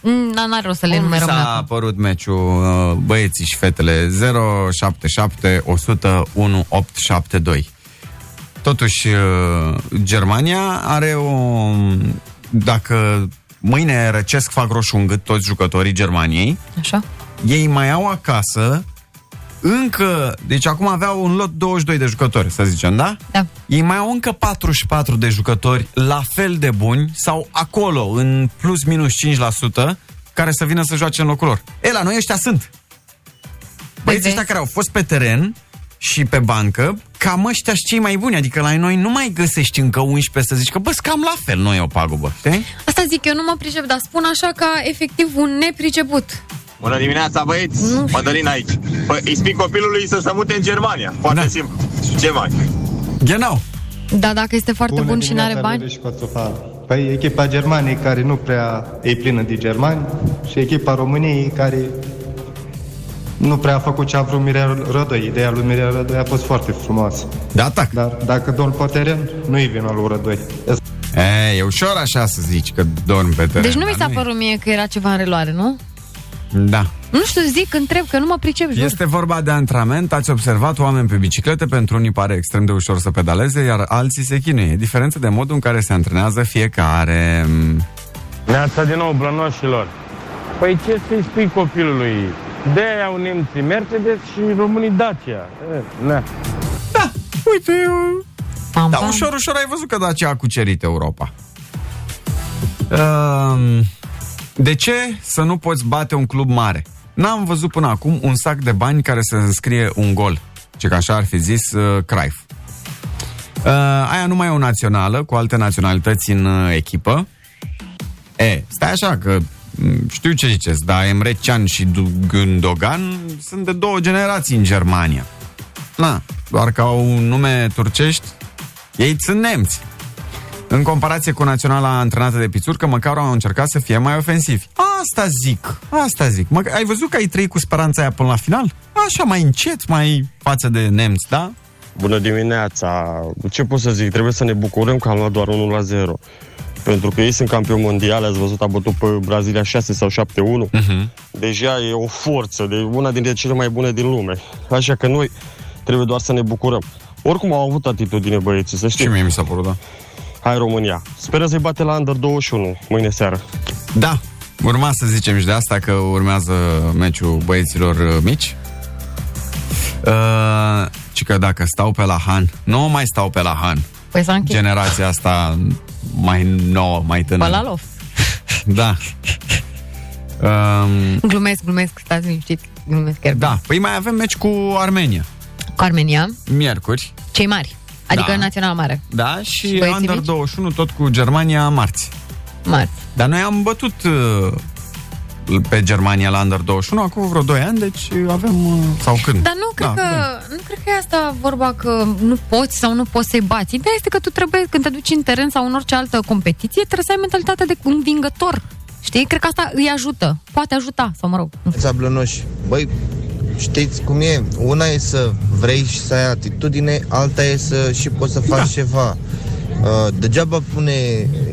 mm, n-are rost să le Cum vi enumerăm. s-a acum. părut meciul uh, băieții și fetele 077 100 1872. Totuși, uh, Germania are o... Dacă mâine răcesc, fac roșu în gât toți jucătorii Germaniei, Așa? ei mai au acasă încă, deci acum aveau un lot 22 de jucători, să zicem, da? Da. Ei mai au încă 44 de jucători la fel de buni sau acolo, în plus minus 5%, care să vină să joace în locul lor. E, la noi ăștia sunt. Băieții ăștia care au fost pe teren și pe bancă, cam ăștia și cei mai buni. Adică la noi nu mai găsești încă 11 să zici că, bă, cam la fel, nu e o pagubă, știi? Asta zic, eu nu mă pricep, dar spun așa ca efectiv un nepriceput. Bună dimineața, băieți! Mădălin aici. Păi, îi spui copilului să se mute în Germania. Foarte da. simplu. Și ce mai? Genau. Da, dacă este foarte Bună bun și n-are dimineața, bani. Bebe și Coțofană. Păi echipa Germaniei care nu prea e plină de germani și echipa României care nu prea a făcut ce a vrut Mirel Rădoi. Ideea lui Mirel Rădoi a fost foarte frumoasă. De atac. Dar dacă dorm pe teren, nu e vina lui Rădoi. E, e ușor așa să zici că dormi pe teren. Deci nu mi dar s-a e. părut mie că era ceva în reloare, nu? Da. Nu știu, zic, întreb, că nu mă pricep, jur. Este vorba de antrenament, ați observat oameni pe biciclete, pentru unii pare extrem de ușor să pedaleze, iar alții se chinuie. E diferență de modul în care se antrenează fiecare. Neața din nou, blănoșilor. Păi ce să-i spui copilului? De au nemții Mercedes și românii Dacia. E, na. Uite, eu... Pam, Da, pam. ușor, ușor ai văzut că Dacia a cucerit Europa. Um, de ce să nu poți bate un club mare? N-am văzut până acum un sac de bani care să înscrie un gol. Ce că așa ar fi zis uh, Cruyff. Uh, aia nu mai e o națională, cu alte naționalități în uh, echipă. E, stai așa că m, știu ce ziceți, dar Emre Can și Du- Gundogan sunt de două generații în Germania. Na, doar că au nume turcești, ei sunt nemți. În comparație cu naționala antrenată de pițurcă, măcar au încercat să fie mai ofensivi. Asta zic, asta zic. Mă, ai văzut că ai trăit cu speranța aia până la final? Așa, mai încet, mai față de nemți, da? Bună dimineața! Ce pot să zic? Trebuie să ne bucurăm că am luat doar 1 la 0. Pentru că ei sunt campioni mondiali, ați văzut, a bătut pe Brazilia 6 sau 7-1. Uh-huh. Deja e o forță, de una dintre cele mai bune din lume. Așa că noi trebuie doar să ne bucurăm. Oricum au avut atitudine băieții, să știi. Și mie mi s-a părut, da. Hai România. Speră să-i bate la Under 21 mâine seară. Da, urma să zicem și de asta că urmează meciul băieților uh, mici. Uh, ci că dacă stau pe la Han, nu mai stau pe la Han. Păi s-a închis. Generația asta mai nouă, mai Pe tânără. la loft. Da. Um, Glumesc, glumesc, stați liniștiți. Glumesc chiar. da, păi mai avem meci cu Armenia. Cu Armenia, Miercuri. cei mari. Adică Da. național mare. Da, și, Și băieții Under mici? 21 tot cu Germania marți. Marți. Dar noi am bătut uh, pe Germania la Under 21 acum vreo 2 ani, deci avem... Uh, sau când? Dar nu cred, Da, că, nu cred că e asta vorba că nu poți sau nu poți să-i bați. Ideea este că tu trebuie, când te duci în teren sau în orice altă competiție, trebuie să ai mentalitatea de învingător. Știi? Cred că asta îi ajută. Poate ajuta, sau mă rog. Ța blănoși. Băi, știți cum e? Una e să vrei și să ai atitudine, alta e să și poți să faci da. ceva. Uh, degeaba pune,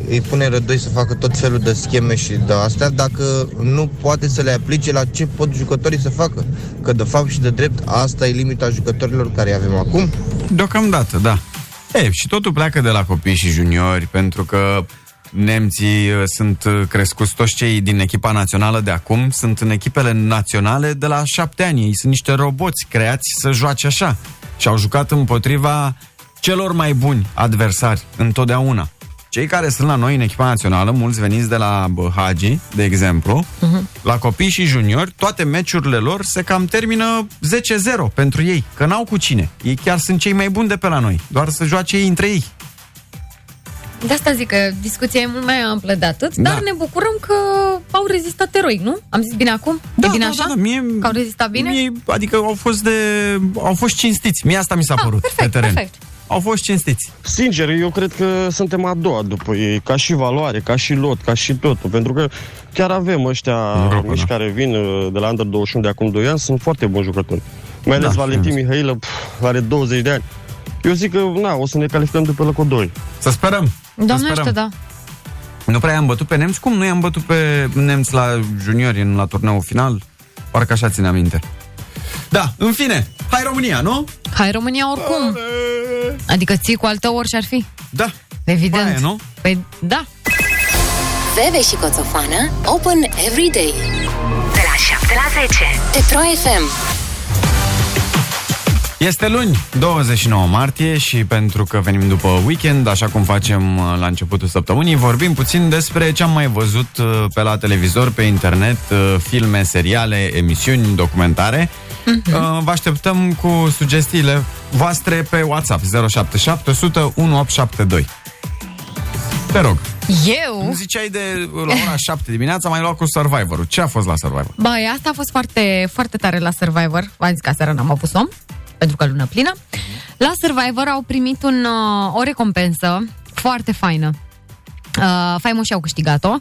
îi pune rădoi să facă tot felul de scheme și de astea dacă nu poate să le aplice la ce pot jucătorii să facă. Că de fapt și de drept asta e limita jucătorilor care avem acum. Deocamdată, da. E, și totul pleacă de la copii și juniori, pentru că nemții uh, sunt uh, crescuți, toți cei din echipa națională de acum sunt în echipele naționale de la șapte ani. Ei sunt niște roboți creați să joace așa. Și au jucat împotriva celor mai buni adversari întotdeauna. Cei care sunt la noi în echipa națională, mulți veniți de la Hagi, de exemplu, uh-huh. la copii și juniori, toate meciurile lor se cam termină 10-0 pentru ei, că n-au cu cine. Ei chiar sunt cei mai buni de pe la noi, doar să joace ei între ei. De asta zic că discuția e mult mai amplă de atât, da. dar ne bucurăm că au rezistat eroic, nu? Am zis bine acum? Da, e bine da, așa? Da, da, mie, că au rezistat bine? Mie, adică au fost de, au fost cinstiți. Mie asta mi s-a ah, părut perfect, pe teren. Perfect. Au fost cinstiți. Sincer, eu cred că suntem a doua după ei, ca și valoare, ca și lot, ca și totul, pentru că chiar avem ăștia Europa, mici da. care vin uh, de la Under 21 de acum 2 ani, sunt foarte buni jucători. Mai ales Da, Valentin Mihailă, pf, are 20 de ani. Eu zic că, na, o să ne calificăm după locul 2. Să sperăm. Doamne să sperăm. da. Nu prea i-am bătut pe nemți? Cum nu i-am bătut pe nemți la juniori în la turneul final? Parcă așa ține aminte. Da, în fine, hai România, nu? Hai România oricum. Adică ții cu altă ori și-ar fi. Da. Evident. Aia, nu? Păi da. Bebe și Coțofană Open every day De la 7 la 10 Pe Pro FM Este luni, 29 martie și pentru că venim după weekend, așa cum facem uh, la începutul săptămânii, vorbim puțin despre ce am mai văzut uh, pe la televizor, pe internet, uh, filme, seriale, emisiuni, documentare. Uh-huh. Vă așteptăm cu sugestiile voastre pe WhatsApp 077 100 1872. Te rog. Eu? Îmi ziceai de la ora 7 dimineața, mai luat cu Survivor-ul. Ce a fost la Survivor? Băi, asta a fost foarte, foarte tare la Survivor. V-am zis că aseară n-am avut somn, pentru că lună plină. La Survivor au primit un, uh, o recompensă foarte faină. Uh, faimoși au câștigat-o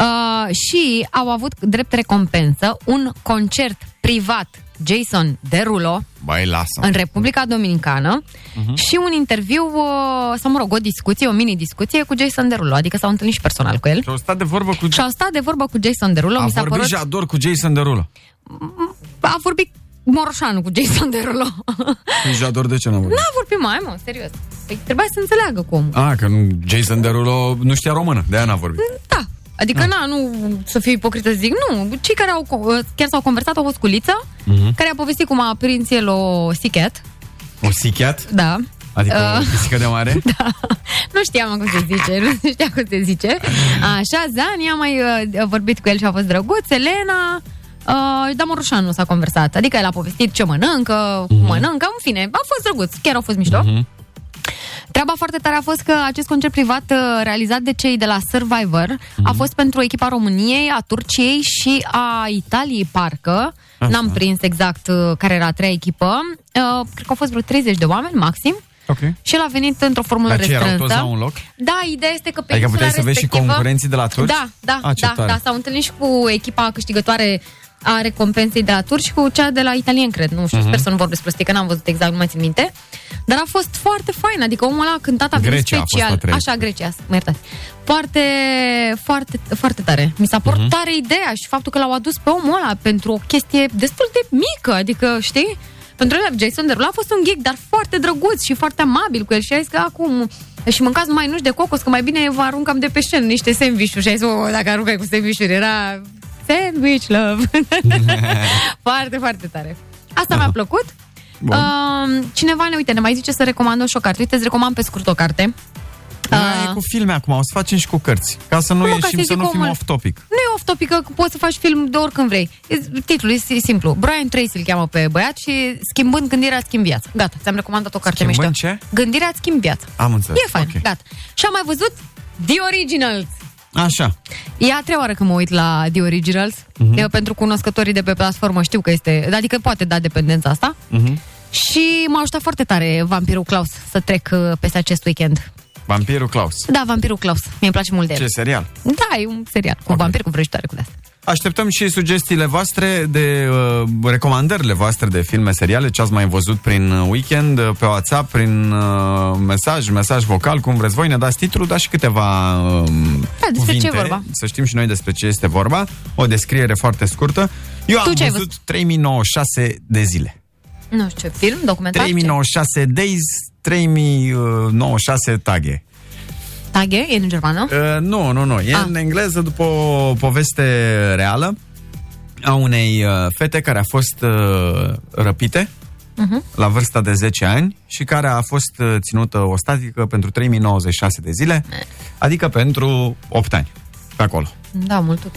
uh, și au avut drept recompensă un concert privat Jason Derulo Băi, lasă. în Republica Dominicană uh-huh. și un interviu, uh, sau mă rog, o discuție, o mini-discuție cu Jason Derulo, adică s-au întâlnit și personal cu el. Și au stat de vorbă cu... Și au stat de vorbă cu Jason Derulo. A mi s-a vorbit părut... Jador cu Jason Derulo. A vorbit Moroșanu cu Jason Derulo. Păi Jador de ce n-a vorbit? N-a vorbit mai, mă, serios. Păi trebuia să înțeleagă cum. A, că nu, Jason Derulo nu știa română, de aia n-a vorbit. Da. Adică, na, nu să fiu ipocrită să zic, nu. Cei care au, co- chiar s-au conversat au fost cu Lița, Mhm. care a povestit cum a prins el o sichet. O sichiat? Da. Adică Uh, o pisică de mare? Da. Nu știam cum se zice, nu știa cum se zice. Așa, Zani a mai uh, vorbit cu el și a fost drăguț. Elena, uh, da, Moroșanu s-a conversat. Adică el a povestit ce mănâncă, cum mănâncă, în fine, a fost drăguț, chiar a fost mișto. Mhm. Treaba foarte tare a fost că acest concert privat uh, realizat de cei de la Survivor a Mhm. fost pentru echipa României, a Turciei și a Italiei, parcă. Așa. N-am prins exact uh, care era a treia echipă. Uh, cred că au fost vreo 30 de oameni, maxim. Ok. Și el a venit într-o formulă Dar ce, erau restrânsă. toți la un loc? Da, ideea este că pe Adică insula puteai să vezi și respectivă- concurenții de la turci? Da, da, A, ce da, tare. da. S-au întâlnit și cu echipa câștigătoare a recompensei de la turci și cu cea de la italien, cred. Nu știu, Mhm. sper să nu vorbesc prostii, că n-am văzut exact, nu mai țin minte. Dar a fost foarte fain, adică omul ăla a cântat, a venit Grecia a fost special. a treia. Așa, Grecia, mă iertați. Foarte, foarte, foarte tare. Mi s-a părut Mhm. tare ideea și faptul că l-au adus pe omul ăla pentru o chestie destul de mică, adică, știi? Pentru el, Jason Derulo a fost un gig, dar foarte drăguț și foarte amabil cu el și a zis că acum și mâncați numai nuși de cocos, că mai bine vă aruncam de pe scenă niște sandwich-uri și a zis, oh, dacă aruncai cu sandwich-uri, era sandwich love. foarte, foarte tare. Asta mi-a plăcut. Bun. Uh, cineva ne uite, ne mai zice să recomandăm și o carte. Uite, îți recomand pe scurt o carte. Da, e cu filme acum, o să facem și cu cărți. Ca să nu Nu, ca ieșim, să să zic nu fim omul- off-topic. Nu e off-topic, că poți să faci film de oricând vrei. E- Titlul e simplu. Brian Tracy îl cheamă pe băiat și schimbând gândirea îți schimb viața. Gata, ți-am recomandat o carte Schimbând mișto. ce? Gândirea îți schimb viața. Am înțeles. E fain, Ok. gata. Și am mai văzut The Originals. Așa. E a treia oară când mă uit la The Originals. Mhm. Eu, pentru cunoscătorii de pe platformă știu că este... Adică poate da dependența asta. Mhm. Și m-a ajutat foarte tare Vampirul Klaus să trec uh, peste acest weekend. Vampirul Klaus. Da, Vampirul Klaus. Mie îmi place mult de el. Ce serial? Da, e un serial cu okay. vampir, cu vrăjitoare, cu de-asta. Așteptăm și sugestiile voastre de uh, recomandările voastre de filme, seriale, ce ați mai văzut prin weekend, uh, pe WhatsApp, prin uh, mesaj, mesaj vocal, cum vreți voi, ne dați titlul, dați și câteva uh, Da, despre ce e vorba? să știm și noi despre ce este vorba, o descriere foarte scurtă. Eu Tu am ce ai văzut 3096 de zile. Nu știu ce film, documentar? ce? 3096 days, 3096 tage. Tage? E în germană? Uh, nu, nu, nu. E Ah. în engleză după o poveste reală a unei uh, fete care a fost uh, răpite Mhm. la vârsta de 10 ani și care a fost uh, ținută ostatică pentru 3096 de zile, adică pentru 8 ani, pe acolo. Da, mult.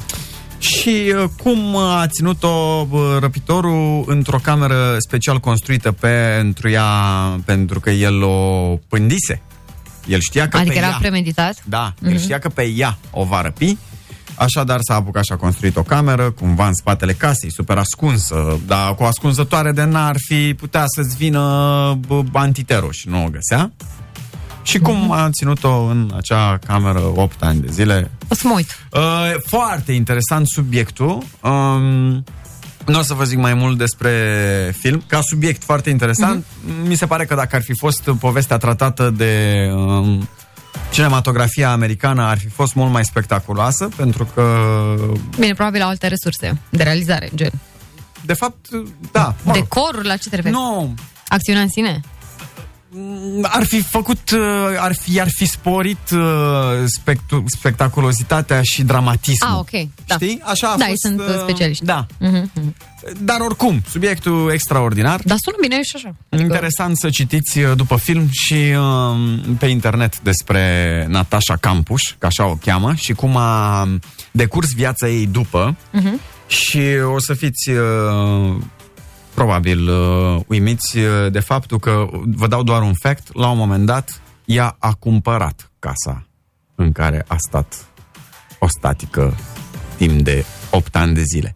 Și uh, cum a ținut-o uh, răpitorul într-o cameră special construită pentru ea, pentru că el o pândise. El știa că Adică pe era ea, premeditat? da, el Mhm. știa că pe ea o va răpi, așadar s-a apucat și a construit o cameră, cumva în spatele casei, super ascunsă, dar cu o ascunzătoare de n-ar fi, putea să-ți vină bă, antitero și nu o găsea. Și cum a ținut-o în acea cameră 8 ani de zile, O să mă uit. Uh, foarte interesant subiectul. Um, nu o să vă zic mai mult despre film. Ca subiect foarte interesant. Mi se pare că dacă ar fi fost povestea tratată de um, cinematografia americană, ar fi fost mult mai spectaculoasă, pentru că, Bine, probabil au alte resurse de realizare, gen. de fapt, da. mă rog, Decorul, la ce te referi? Nu. Acțiunea în sine? Ar fi făcut, uh, ar fi, ar fi sporit uh, spectu- spectaculozitatea și dramatismul. Ah, ok. Da. Știi? Așa a da, fost, ei sunt uh, uh, specialiști. Da. Mhm, mhm. Dar oricum, subiectul extraordinar. Dar sună bine și așa. Interesant să citiți uh, după film și uh, pe internet despre Natasha Campuș, că așa o cheamă, și cum a decurs viața ei după. Mhm. Și o să fiți uh, probabil uh, uimiți uh, de faptul că, vă dau doar un fact, la un moment dat ea a cumpărat casa în care a stat o statică timp de 8 ani de zile.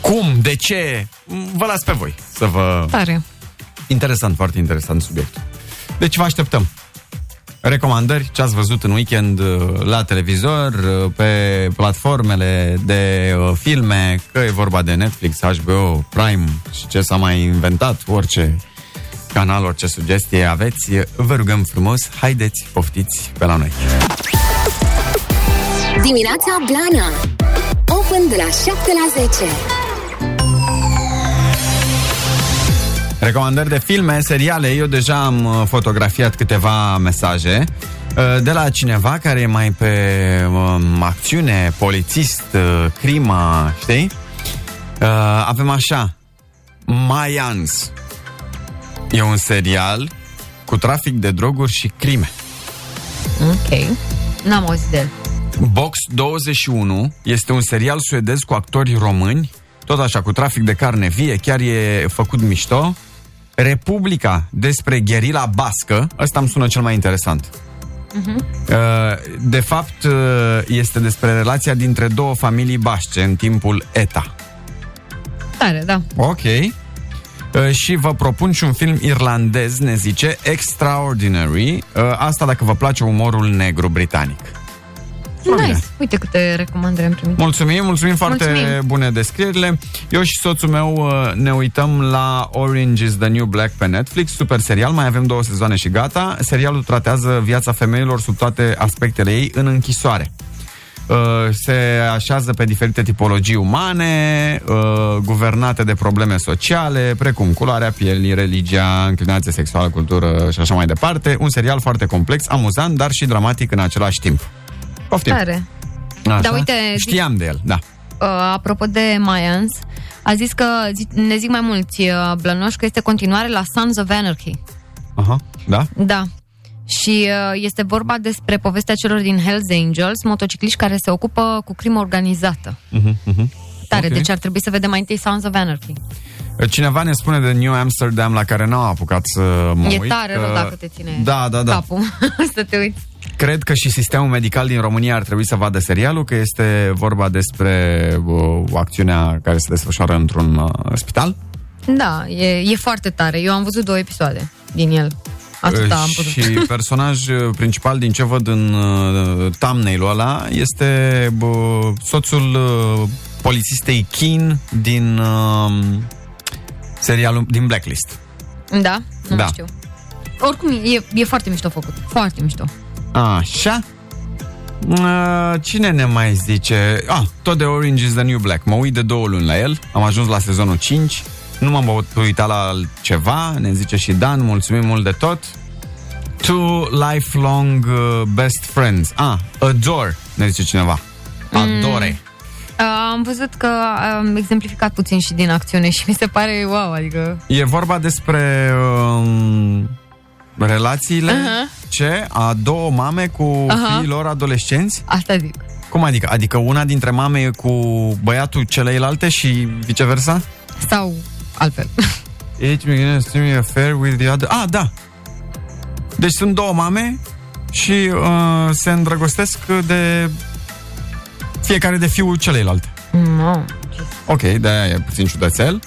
Cum? De ce? Vă las pe voi să vă... Tare. Interesant, foarte interesant subiect. Deci vă așteptăm. Recomandări, ce ați văzut în weekend uh, la televizor, uh, pe platformele de uh, filme, că e vorba de Netflix, HBO, Prime și ce s-a mai inventat, orice canal, orice sugestie aveți, vă rugăm frumos, haideți, poftiți pe la noi. Dimineața Blana Open de la 7 la 10 Recomandări de filme, seriale. Eu deja am uh, fotografiat câteva mesaje uh, de la cineva care e mai pe um, acțiune, polițist, uh, crimă, știi? Uh, avem așa, Mayans. E un serial cu trafic de droguri și crime. Ok. N-am auzit de el. Box 21 este un serial suedez cu actori români, tot așa, cu trafic de carne vie, chiar e făcut mișto. Republica despre gherila bască, ăsta îmi sună cel mai interesant. Mhm. Uh, De fapt, uh, este despre relația dintre două familii bașce în timpul ETA. Tare, da. Ok. Uh, Și vă propun și un film irlandez, ne zice, Extraordinary. Uh, Asta dacă vă place umorul negru britanic. Nice. Uite câte recomandări am primit. Mulțumim, mulțumim foarte Mulțumim. bune descrierile. Eu și soțul meu uh, ne uităm la Orange is the New Black pe Netflix, super serial, mai avem două sezoane și gata. Serialul tratează viața femeilor sub toate aspectele ei în închisoare. Uh, se așează pe diferite tipologii umane, uh, guvernate de probleme sociale, precum culoarea pielii, religia, înclinație sexuală, cultură și așa mai departe. Un serial foarte complex, amuzant, dar și dramatic în același timp. Poftim! Tare. Așa? Da, uite, zic- Știam de el, da. Uh, apropo de Mayans, a zis că, zi, ne zic mai mulți uh, blănoși, că este continuare la Sons of Anarchy. Aha, da? Da. Și uh, este vorba despre povestea celor din Hells Angels, motocicliști care se ocupă cu crimă organizată. Mhm, mhm. Tare, Ok. deci ar trebui să vedem mai întâi Sons of Anarchy. Cineva ne spune de New Amsterdam la care n-am apucat să mă e uit. tare că- rău dacă te ține Da, da, da. capul să te uiți. Cred că și sistemul medical din România ar trebui să vadă serialul, că este vorba despre uh, o acțiunea care se desfășoară într-un uh, spital. Da, e, e foarte tare. Eu am văzut două episoade din el. Atâta am Uh, putut. Și personaj uh, principal din ce văd în uh, thumbnail-ul ăla este bă, soțul uh, polițistei Keen din uh, serialul din Blacklist. Da? Nu Da. știu. Oricum, e, e foarte mișto făcut. Foarte mișto. Așa. Uh, Cine ne mai zice? Ah, tot de Orange is the New Black. Mă uit de două luni la el. Am ajuns la sezonul 5. Nu m-am putut uita la altceva. Ne zice și Dan. Mulțumim mult de tot. Two lifelong uh, best friends. Ah, Adore, ne zice cineva. Adore. Uh, am văzut că am exemplificat puțin și din acțiune și mi se pare wow, adică... E vorba despre um, relațiile Aha. ce? A două mame cu Aha. fiii lor adolescenți? Asta zic. Cum adică? Adică una dintre mame e cu băiatul celeilalte și viceversa? Sau altfel. Each begins to be affair with the other... Ah, da! Deci sunt două mame și uh, se îndrăgostesc de fiecare de fiul celeilalte. No. Ok, de-aia e puțin ciudățel.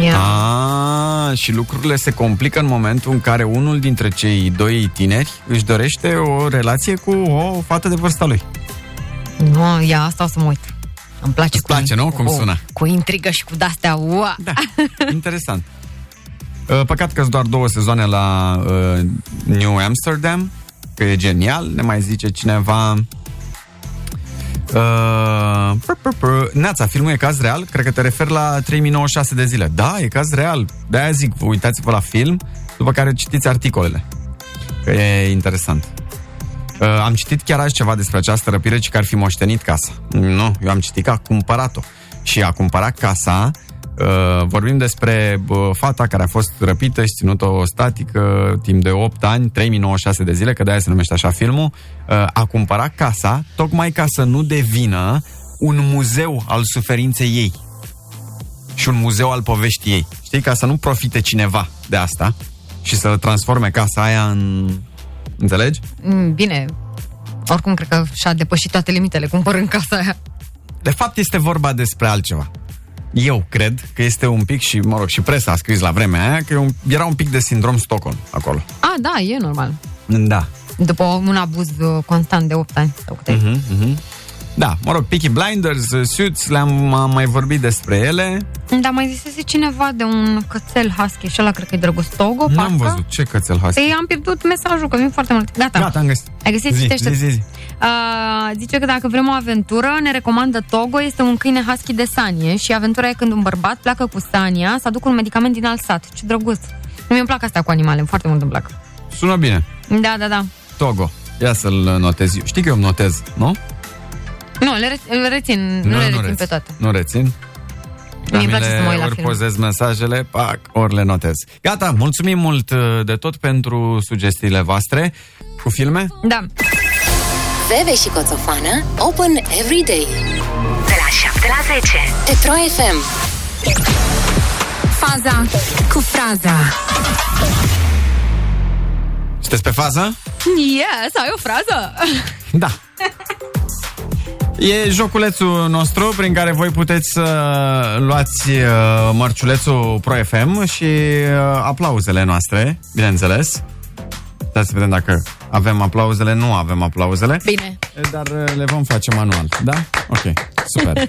Yeah. Ah, și lucrurile se complică în momentul în care unul dintre cei doi tineri își dorește o relație cu o fată de vârsta lui. No, ia asta o să mă uit. Îmi place Îți place, nu? Cum cu, sună? Cu intrigă și cu de-astea. Ua. Da. Interesant. Uh, Păcat că sunt doar două sezoane la uh, New Amsterdam, că e genial. Ne mai zice cineva... Uh, pr- pr- pr- Neața, filmul e caz real? Cred că te referi la 3096 de zile. Da, e caz real. De-aia zic, uitați-vă la film, după care citiți articolele. Că e interesant. Uh, am citit chiar azi ceva despre această răpire, ci că ar fi moștenit casa. Nu, eu am citit că a cumpărat-o. Și a cumpărat casa, uh, vorbim despre uh, fata care a fost răpită și ținută statică timp de 8 ani, 3096 de zile, că de-aia se numește așa filmul, uh, a cumpărat casa tocmai ca să nu devină un muzeu al suferinței ei și un muzeu al poveștii ei. Știi, ca să nu profite cineva de asta și să transforme casa aia în... Înțelegi? Mm, Bine. Oricum, cred că și-a depășit toate limitele cumpărând casa aia. De fapt, este vorba despre altceva. Eu cred că este un pic și, mă rog, și presa a scris la vremea aia că e un, era un pic de sindrom Stockholm acolo. A, da, e normal. Da. După un abuz uh, constant de 8 ani. Sau câte. Mhm, mhm. Da, mă rog, Peaky Blinders, uh, Suits, le-am am mai vorbit despre ele. Dar mai zisese cineva de un cățel husky și ăla cred că e drăguț Togo, N-am parcă? văzut ce cățel husky. Păi am pierdut mesajul, că vin foarte mult. Gata. Gata, am găsit. Ai găsit? Zi, Citește. zi, zi, zi. Uh, zice că dacă vrem o aventură, ne recomandă Togo, este un câine husky de sanie și aventura e când un bărbat pleacă cu sania să aducă un medicament din alt sat. Ce drăguț. Mie îmi plac astea cu animale, foarte mult îmi plac. Sună bine. Da, da, da. Togo. Ia să-l notez eu. Știi că eu îmi notez, nu? Nu, le, re- le rețin, nu, le rețin pe toate. Nu rețin. Mie îmi place Mine să mă uit la ori film. pozez mesajele, pac, ori le notez. Gata, mulțumim mult uh, de tot pentru sugestiile voastre cu filme. Da. Veve și Coțofană Open every day De la 7 la 10 Pe Pro FM Faza cu fraza. Sunteți pe fază? Yes, ai o frază. Da. E joculețul nostru prin care voi puteți să luați uh, mărciulețul Pro FM și uh, aplauzele noastre, bineînțeles. Dar să vedem dacă avem aplauzele, nu avem aplauzele. Bine. Dar uh, le vom face manual, da? Ok, super.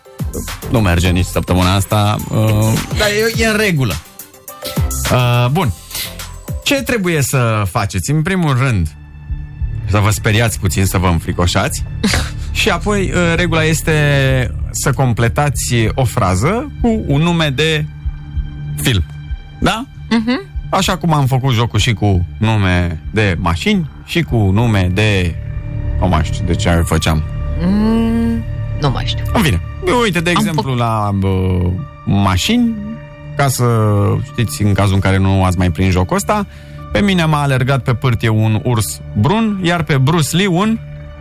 nu merge nici săptămâna asta, uh, dar e, e în regulă. Uh, bun. Ce trebuie să faceți? În primul rând, să vă speriați puțin, să vă înfricoșați. și apoi, uh, regula este să completați o frază cu un nume de film. Da? Mhm. Așa cum am făcut jocul și cu nume de mașini și cu nume de... Nu mai știu de ce făceam. Mm, nu mai știu. În fine, uite, de exemplu, la bă, mașini, ca să știți, în cazul în care nu ați mai prins jocul ăsta, pe mine m-a alergat pe pârtie un urs brun, iar pe Bruce Lee un...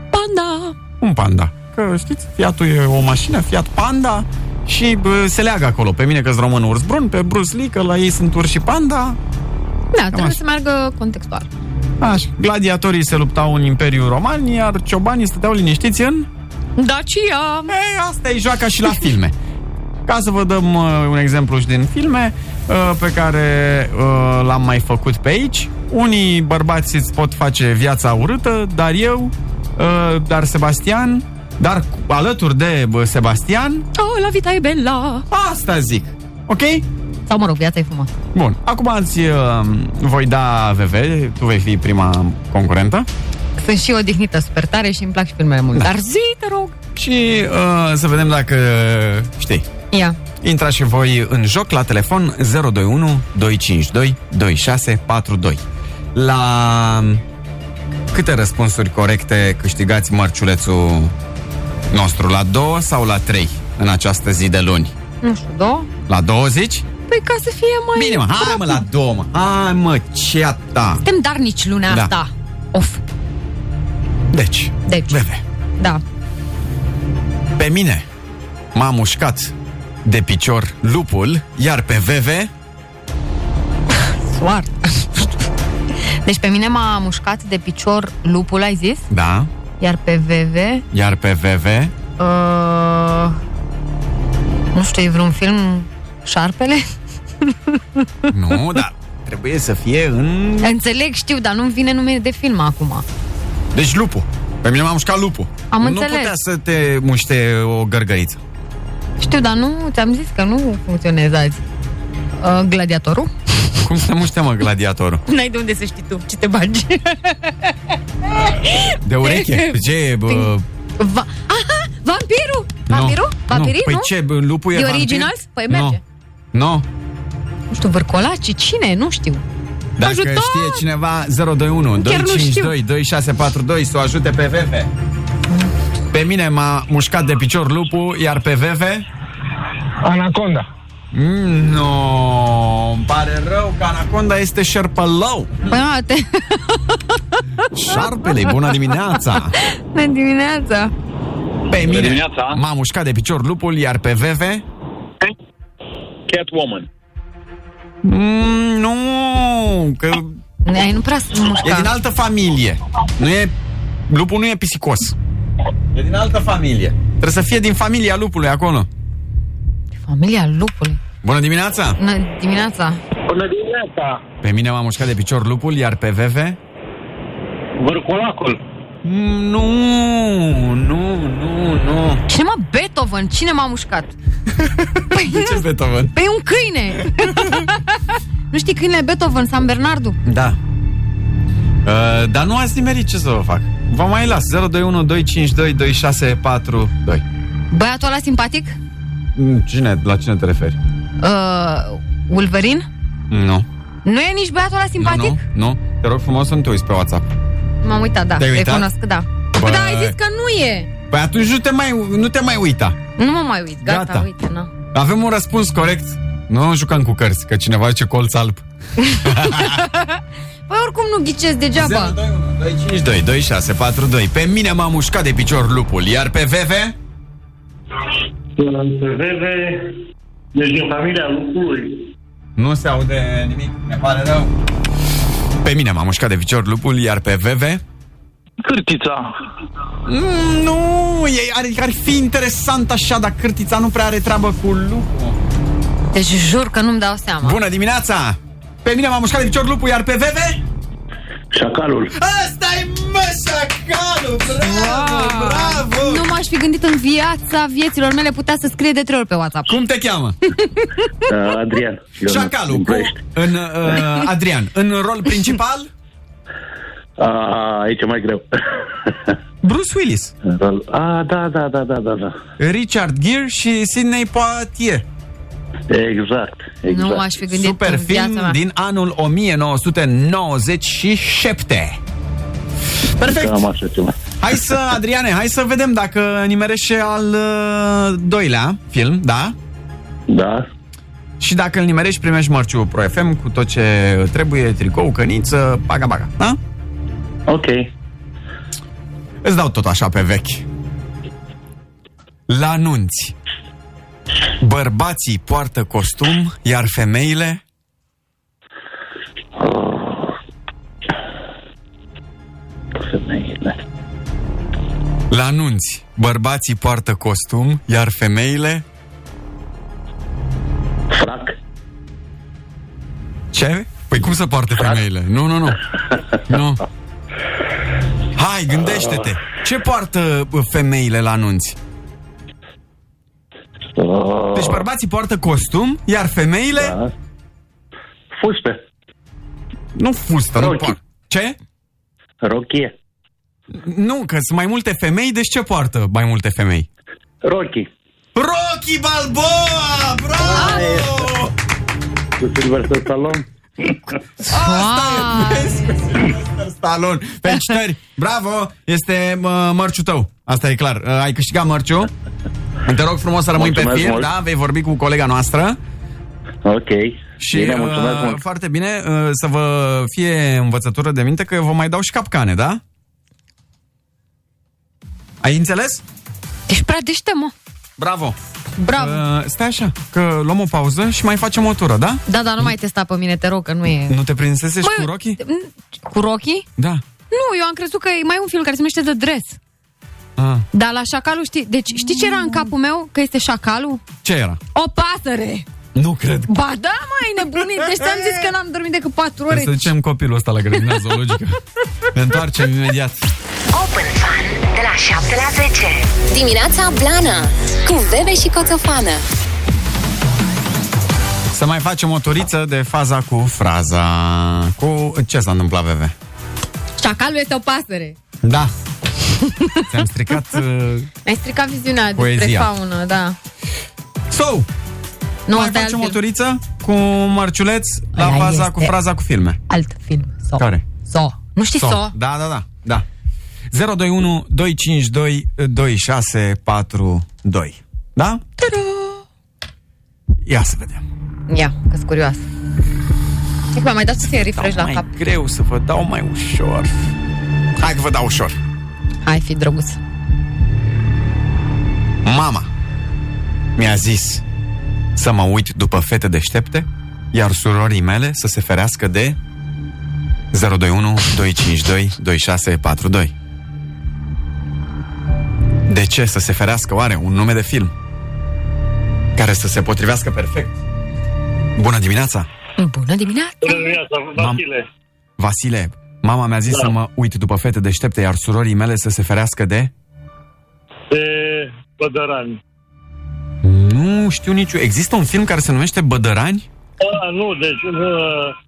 Panda! Un panda. Că știți, Fiatul e o mașină, Fiat Panda, și bă, se leagă acolo. Pe mine că sunt român urs brun, pe Bruce Lee, că la ei sunt urși și panda. Da, trebuie să meargă contextual. Așa, gladiatorii se luptau în Imperiul Roman, iar ciobanii stăteau liniștiți în... Dacia! Ei, asta e joaca și la filme. Ca să vă dăm uh, un exemplu și din filme uh, pe care uh, l-am mai făcut pe aici. Unii bărbați îți pot face viața urâtă, dar eu, uh, dar Sebastian, dar cu- alături de bă, Sebastian, Oh, la vita e bella! asta zic. Ok? Sau, mă rog, viața e frumoasă. Bun. Acum îți uh, voi da VV, tu vei fi prima concurentă. Sunt și odihnită super tare și îmi plac și filmele mult. Da. Dar zi, te rog! Și uh, să vedem dacă știi. Ia. Intrați și voi în joc la telefon 021 252 2642. La câte răspunsuri corecte câștigați mărciulețul nostru? La două sau la trei în această zi de luni? Nu știu, două? La 20? Păi ca să fie mai... Bine, mă, hai mă la două, mă. Hai mă, ce a ta. Suntem darnici lunea Da. asta. Of. Deci, Deci. Veve, Da. pe mine m-a mușcat de picior lupul, iar pe Veve Soartă. Deci pe mine m-a mușcat de picior lupul, ai zis? Da, Iar pe VV... iar pe Veve Uh, nu știu, e vreun film Șarpele? Nu, dar trebuie să fie în... Înțeleg, știu, dar nu-mi vine numele de film acum. Deci lupul. Pe mine m-a mușcat lupul. Am nu înțeles. putea să te muște o gărgăriță. Știu, dar nu, ți-am zis că nu funcționează azi. Uh, gladiatorul? Cum să te muște, mă, gladiatorul? N-ai de unde să știi tu ce te bagi. De ureche? Ce e, bă... Va- Aha, vampirul! Vampirul? Nu, Vampirii, Păi nu? ce, bă, lupul e The vampir? Originals? Păi merge. Nu. Nu. Nu știu, Vârcolaci, cine? Nu știu. Dacă Ajutor! știe cineva 021 Chiar nu 252 2642 să o ajute pe Veve. Pe mine m-a mușcat de picior lupul, iar pe Veve... Anaconda. Mm, no, îmi pare rău că Anaconda este șerpălău. Păi, na, te... Șarpele, bună dimineața! Bună dimineața! Pe mine dimineața. m-a mușcat de picior lupul, iar pe Veve... Catwoman. Mm, nu, că Ai nu prea sunt e mușcat. din altă familie. Nu e... Lupul nu e pisicos. E din altă familie. Trebuie să fie din familia lupului acolo. Familia lupului. Bună dimineața! Bună dimineața! Bună dimineața. Pe mine m-a mușcat de picior lupul, iar pe Veve... Vârcolacul. Mm, Nu, nu, nu, nu. Cine mă? Beethoven? Cine m-a mușcat? Păi, De ce Beethoven? Păi un câine! nu știi câinele Beethoven, San Bernardu? Da. Uh, dar nu ați nimerit ce să vă fac. Vă mai las 021 252 2642. Băiatul ăla simpatic? Mm, Cine, la cine te referi? Uh, Wolverine? Nu. Nu e nici băiatul ăla simpatic? Nu, nu, nu. Te rog frumos să nu te uiți pe WhatsApp. M-am uitat, da. Te-ai uitat? Recunosc, da. Bă. Păi da, ai zis că nu e. Păi atunci nu te mai, nu te mai uita. Nu mă mai uit. Gata, Gata. uite, na. Avem un răspuns corect. Nu jucăm cu cărți, că cineva zice colț alb. Păi oricum nu ghicesc degeaba. 252 2642. Pe mine m-a mușcat de picior lupul, iar pe Veve... Se vede... Deci din familia lupului. Nu se aude nimic, ne pare rău. Pe mine m-a mușcat de picior lupul, iar pe Veve... Cârtița. Mm, nu, e, ar, ar fi interesant așa, dar cârtița nu prea are treabă cu lupul. Deci jur că nu-mi dau seama. Bună dimineața! Pe mine m-a mușcat de picior lupul, iar pe Veve... Șacalul. asta e mă, șacalul! Bravo, bravo! Nu m-aș fi gândit în viața vieților mele, putea să scrie de trei ori pe WhatsApp. Cum te cheamă? Uh, Adrian. Șacalul, cu, în, uh, Adrian, în rol principal? Uh, aici e mai greu. Bruce Willis. Ah, da, da, da, da, da, da. Richard Gere și Sidney Poitier. Exact, exact. Nu m-aș fi gândit Super în viața film mea. din anul 1997. Perfect. Cam așa ceva. Hai să, Adriane, hai să vedem dacă nimerești și al uh, doilea film, da? Da. Și dacă îl nimerești, primești mărciul Pro FM cu tot ce trebuie, tricou, căniță, baga-baga, da? Ok. Îți dau tot așa pe vechi. La anunți. Bărbații poartă costum, iar femeile... femeile. La anunți, bărbații poartă costum, iar femeile... Frac. Ce? Păi cum să poartă Frac? femeile? Nu, nu, nu. nu. Hai, gândește-te. Ce poartă femeile la nunți? Deci bărbații poartă costum, iar femeile... Da. Fuste. Nu fustă, Rochii. nu poartă. Ce? Rochie. Nu, că sunt mai multe femei, deci ce poartă mai multe femei? Rocky. Rocky Balboa! Bravo! Cu Sylvester Stallone. Asta e, vezi? Cu Sylvester Stallone. Felicitări! Bravo! Este mă, mărciu tău. Asta e clar. Uh, Ai câștigat mărciu. Te rog frumos să rămâi pe Mulțumesc fir, mult. da? Vei vorbi cu colega noastră. Ok. Și Bine, mulțumesc uh, mult. foarte bine uh, să vă fie învățătură de minte că eu vă mai dau și capcane, da? Ai înțeles? Ești prea deștept, mă. Bravo! Bravo. Uh, stai așa, că luăm o pauză și mai facem o tură, da? Da, dar nu mai testa pe mine, te rog, că nu e... Nu te prinsese și Măi, cu Rocky? Cu Rocky? Da. Nu, eu am crezut că e mai un film care se numește The Dress. Ah. Dar la șacalul știi... Deci știi ce era în capul meu? Că este șacalul? Ce era? O pasăre! Nu cred. Ba da, mai nebunit. Deci ți-am zis că n-am dormit decât patru ore. Trebuie să ducem copilul ăsta la grădina zoologică. ne întoarcem imediat. Open Fun de la 7 la 10. Dimineața Blana cu Bebe și Coțofană. Să mai facem o turiță de faza cu fraza. Cu ce s-a întâmplat, Veve? Șacalul este o pasăre. Da. Ți-am stricat... Uh... Ai stricat viziunea despre Poezia. faună, da. So, Nu, mai asta e alt facem o film. turiță cu Marciuleț la Ăla faza este cu fraza cu filme. Alt film. So. Care? So. Nu știi So? so? Da, da, da. da. 021 252 2642. Da? Ia să vedem. Ia, că sunt curios. Hai că mai dați să-ți refresh la mai cap. greu să vă dau mai ușor. Hai că vă dau ușor. Hai, fi drăguț. Mama mi-a zis să mă uit după fete deștepte, iar surorii mele să se ferească de 021 252 2642. De ce să se ferească oare un nume de film care să se potrivească perfect? Bună dimineața! Bună dimineața! Bună dimineața, Vasile. Vasile, mama mi-a zis Da. să mă uit după fete deștepte, iar surorii mele să se ferească de... De Bădărani. Nu știu niciun... Există un film care se numește Bădărani? A, nu, deci uh,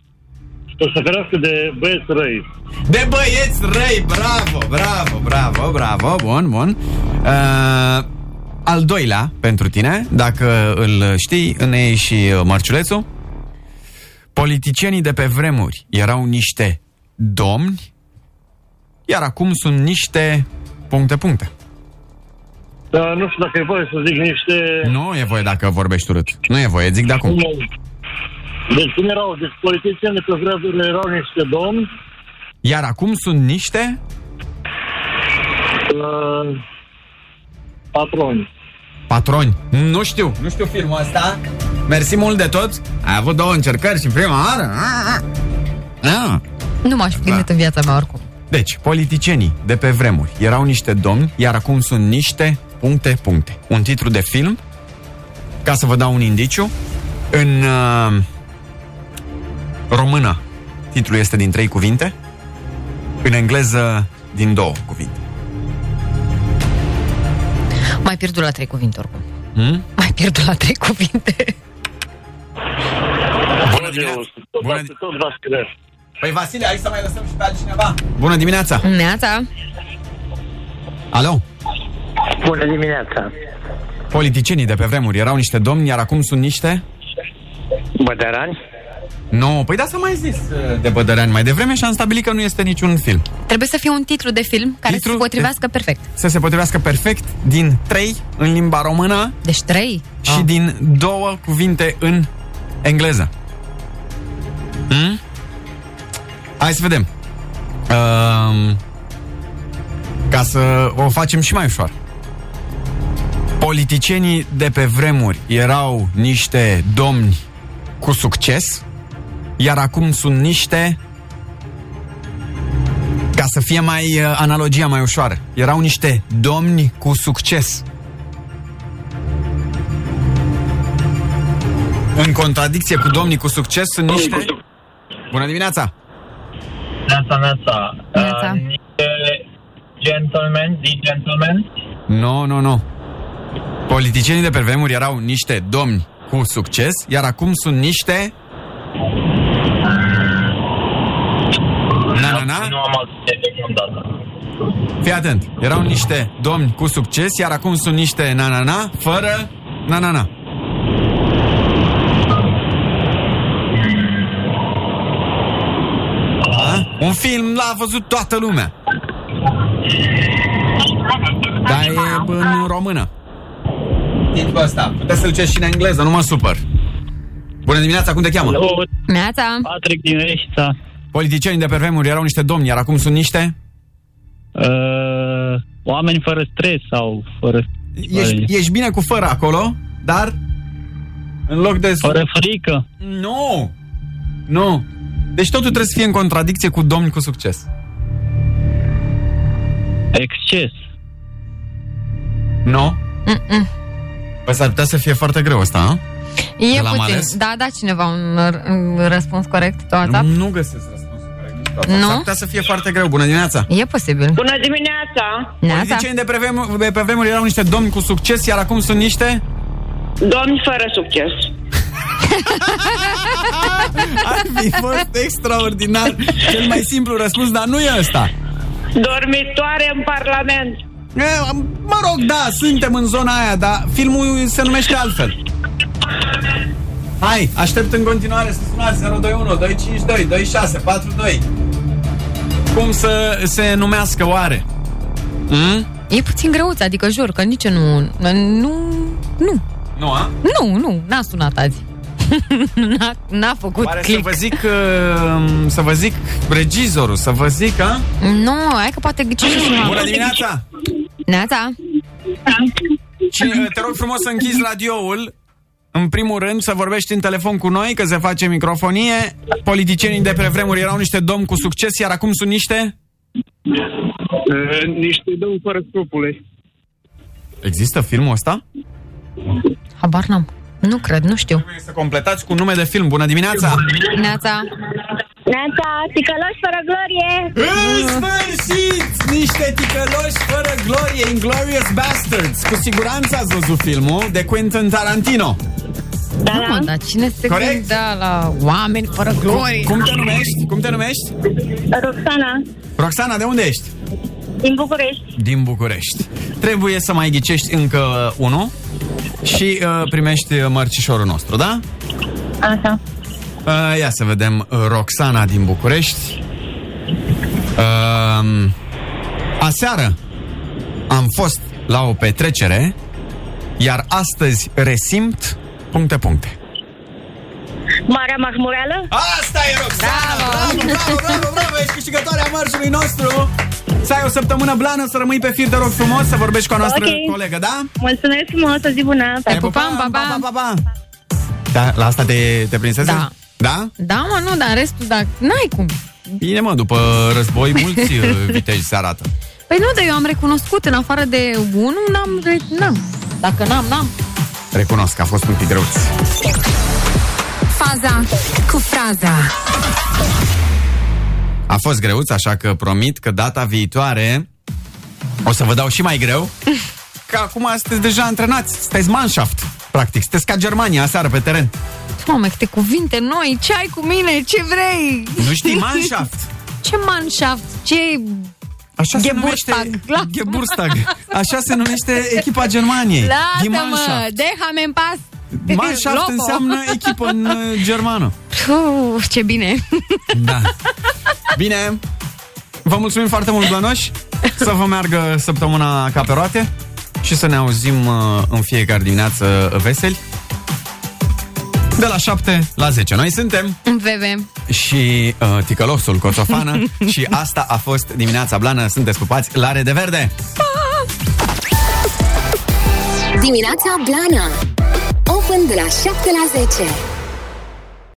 să se ferească de băieți răi. De băieți răi, bravo, bravo, bravo, bravo, bun, bun. Uh, al doilea pentru tine, dacă îl știi, ne iei și uh, mărciulețul. Politicienii de pe vremuri erau niște domni, iar acum sunt niște puncte-puncte. Dar nu știu dacă e voie să zic niște... Nu e voie dacă vorbești urât. Nu e voie, zic de acum. Deci cum erau? Deci politicieni de pe vremuri erau niște domni. Iar acum sunt niște Uh, patroni. patroni. Nu știu, nu știu filmul ăsta. Mersi mult de tot. Ai avut două încercări și prima oară. Ah. Nu m-aș fi gândit în viața mea oricum. Deci, politicienii de pe vremuri erau niște domni, iar acum sunt niște puncte, puncte. Un titlu de film, ca să vă dau un indiciu, în uh, română titlul este din trei cuvinte, în engleză din două cuvinte. Mai pierdut la trei cuvinte oricum. Hmm? Mai pierdut la trei cuvinte. Bună dimineața. Bună dimineața. Tot Vasile. Păi Vasile, hai să mai lăsăm și pe altcineva. Bună dimineața! Neața. Alo? Bună dimineața. Politicienii de pe vremuri erau niște domni, iar acum sunt niște... Bădărani? Nu, păi da să mai zis uh, de Bădăreani mai devreme și am stabilit că nu este niciun film. Trebuie să fie un titlu de film care Titlu să se potrivească perfect. Să se potrivească perfect din trei în limba română Deci trei? și Ah. din două cuvinte în engleză. Hmm? Hai să vedem. Um, ca să o facem și mai ușor. Politicienii de pe vremuri erau niște domni cu succes, iar acum sunt niște ca să fie mai uh, analogia mai ușoară. Erau niște domni cu succes. În contradicție cu domnii cu succes sunt niște... Bună dimineața! Neața, neața. Neața. Uh, niște gentlemen, the gentlemen. Nu, nu, nu. Politicienii de pe vremuri erau niște domni cu succes, iar acum sunt niște... Na, na, na. Nu am alte deocamdată. Fii atent. Erau niște domni cu succes, iar acum sunt niște na, na, na, fără na, na, na. Da? Un film l-a văzut toată lumea. Dar e în română. Titlul ăsta. Puteți să-l citești și în engleză, nu mă supăr. Bună dimineața, cum te cheamă? Neața. Patrick din Reșița. Politicienii de pe vremuri erau niște domni, iar acum sunt niște... Uh, oameni fără stres sau fără... Ești, ești bine cu fără acolo, dar în loc de... Fără frică. Nu! Nu! Deci totul trebuie să fie în contradicție cu domni cu succes. Exces. Nu? Mm-mm. Păi s-ar putea să fie foarte greu ăsta, a? E De l-am puțin. ales? Da, da, cineva un, un răspuns corect pe WhatsApp? Nu găsesc răspunsul corect. Nu? S-ar putea să fie foarte greu. Bună dimineața! E posibil. Bună dimineața! Politicienii de pe, vremuri, de pe vremuri erau niște domni cu succes, iar acum sunt niște... Domni fără succes. Ar fi fost extraordinar. Cel mai simplu răspuns, dar nu e ăsta. Dormitoare în Parlament. E, Mă rog, da, suntem în zona aia, dar filmul se numește altfel. Hai, aștept în continuare să sunați 021 252 2642. Cum să se numească oare? Mm? E puțin greuț, adică jur că nici nu... Nu... Nu. Nu, a? Nu, nu, n-a sunat azi. n-a, n-a făcut Pare să click. vă zic uh, să vă zic regizorul, să vă zic, a? Nu, hai că poate ghici și sunat. Bună dimineața! Neața. Cine, te rog frumos să închizi radioul în primul rând, să vorbești în telefon cu noi, că se face microfonie. Politicienii de pe vremuri erau niște domni cu succes, iar acum sunt niște... niște domni fără scrupule. Există filmul ăsta? Habar n-am. Nu cred, nu știu. Trebuie să completați cu un nume de film. Bună dimineața! Neața. Neața, ticăloși fără glorie! În sfârșit! Niște ticăloși fără glorie, Inglorious Bastards. Cu siguranță ați văzut filmul de Quentin Tarantino. Da, da. Mă, dar cine se Corect? gândea la oameni fără glorie? Cum te numești? Cum te numești? Roxana, Roxana, de unde ești? din București. Din București. Trebuie să mai ghicești încă unul și uh, primești mărcișorul nostru, da? Așa. Uh, ia să vedem uh, Roxana din București. Uh, aseară am fost la o petrecere, iar astăzi resimt puncte puncte. Marea Marmureală? Asta e Roxana! Bravo, bravo, bravo, bravo! Ești câștigătoarea mărșului nostru! Să ai o săptămână blană, să rămâi pe fir, te rog frumos, să vorbești cu a noastră Ok. colegă, da? Mulțumesc frumos, o zi bună! Te pupam, pa, pa. pa, pa. Da, la asta te, te prinsese? Da. Da? Da, mă, nu, dar restul, da, n-ai cum. Bine, mă, după război mulți uh, viteji se arată. Păi nu, dar eu am recunoscut, în afară de unul, n-am, re- n-am. Dacă n-am, n-am. Recunosc că a fost un pic greuț. Faza cu fraza. A fost greuț, așa că promit că data viitoare o să vă dau și mai greu. Că acum sunteți deja antrenați, sunteți manshaft, practic, sunteți ca Germania aseară pe teren. Doamne, câte cuvinte noi, ce ai cu mine, ce vrei? Nu știi manshaft? ce manshaft? Ce Așa se numește Geburtstag. Geburtstag. Așa se numește echipa Germaniei. Die Lasă-mă, Mannschaft. déjame în pas. Mannschaft Loco. înseamnă echipă în uh, germană. Uf, ce bine. Da. Bine, vă mulțumim foarte mult, Blănoși. Să vă meargă săptămâna ca pe roate și să ne auzim uh, în fiecare dimineață veseli. De la 7 la 10. Noi suntem Veve. și uh, ticălosul Coțofană și asta a fost dimineața blană. Sunteți pupați, la de verde! Dimineața Blana Open de la 7 la 10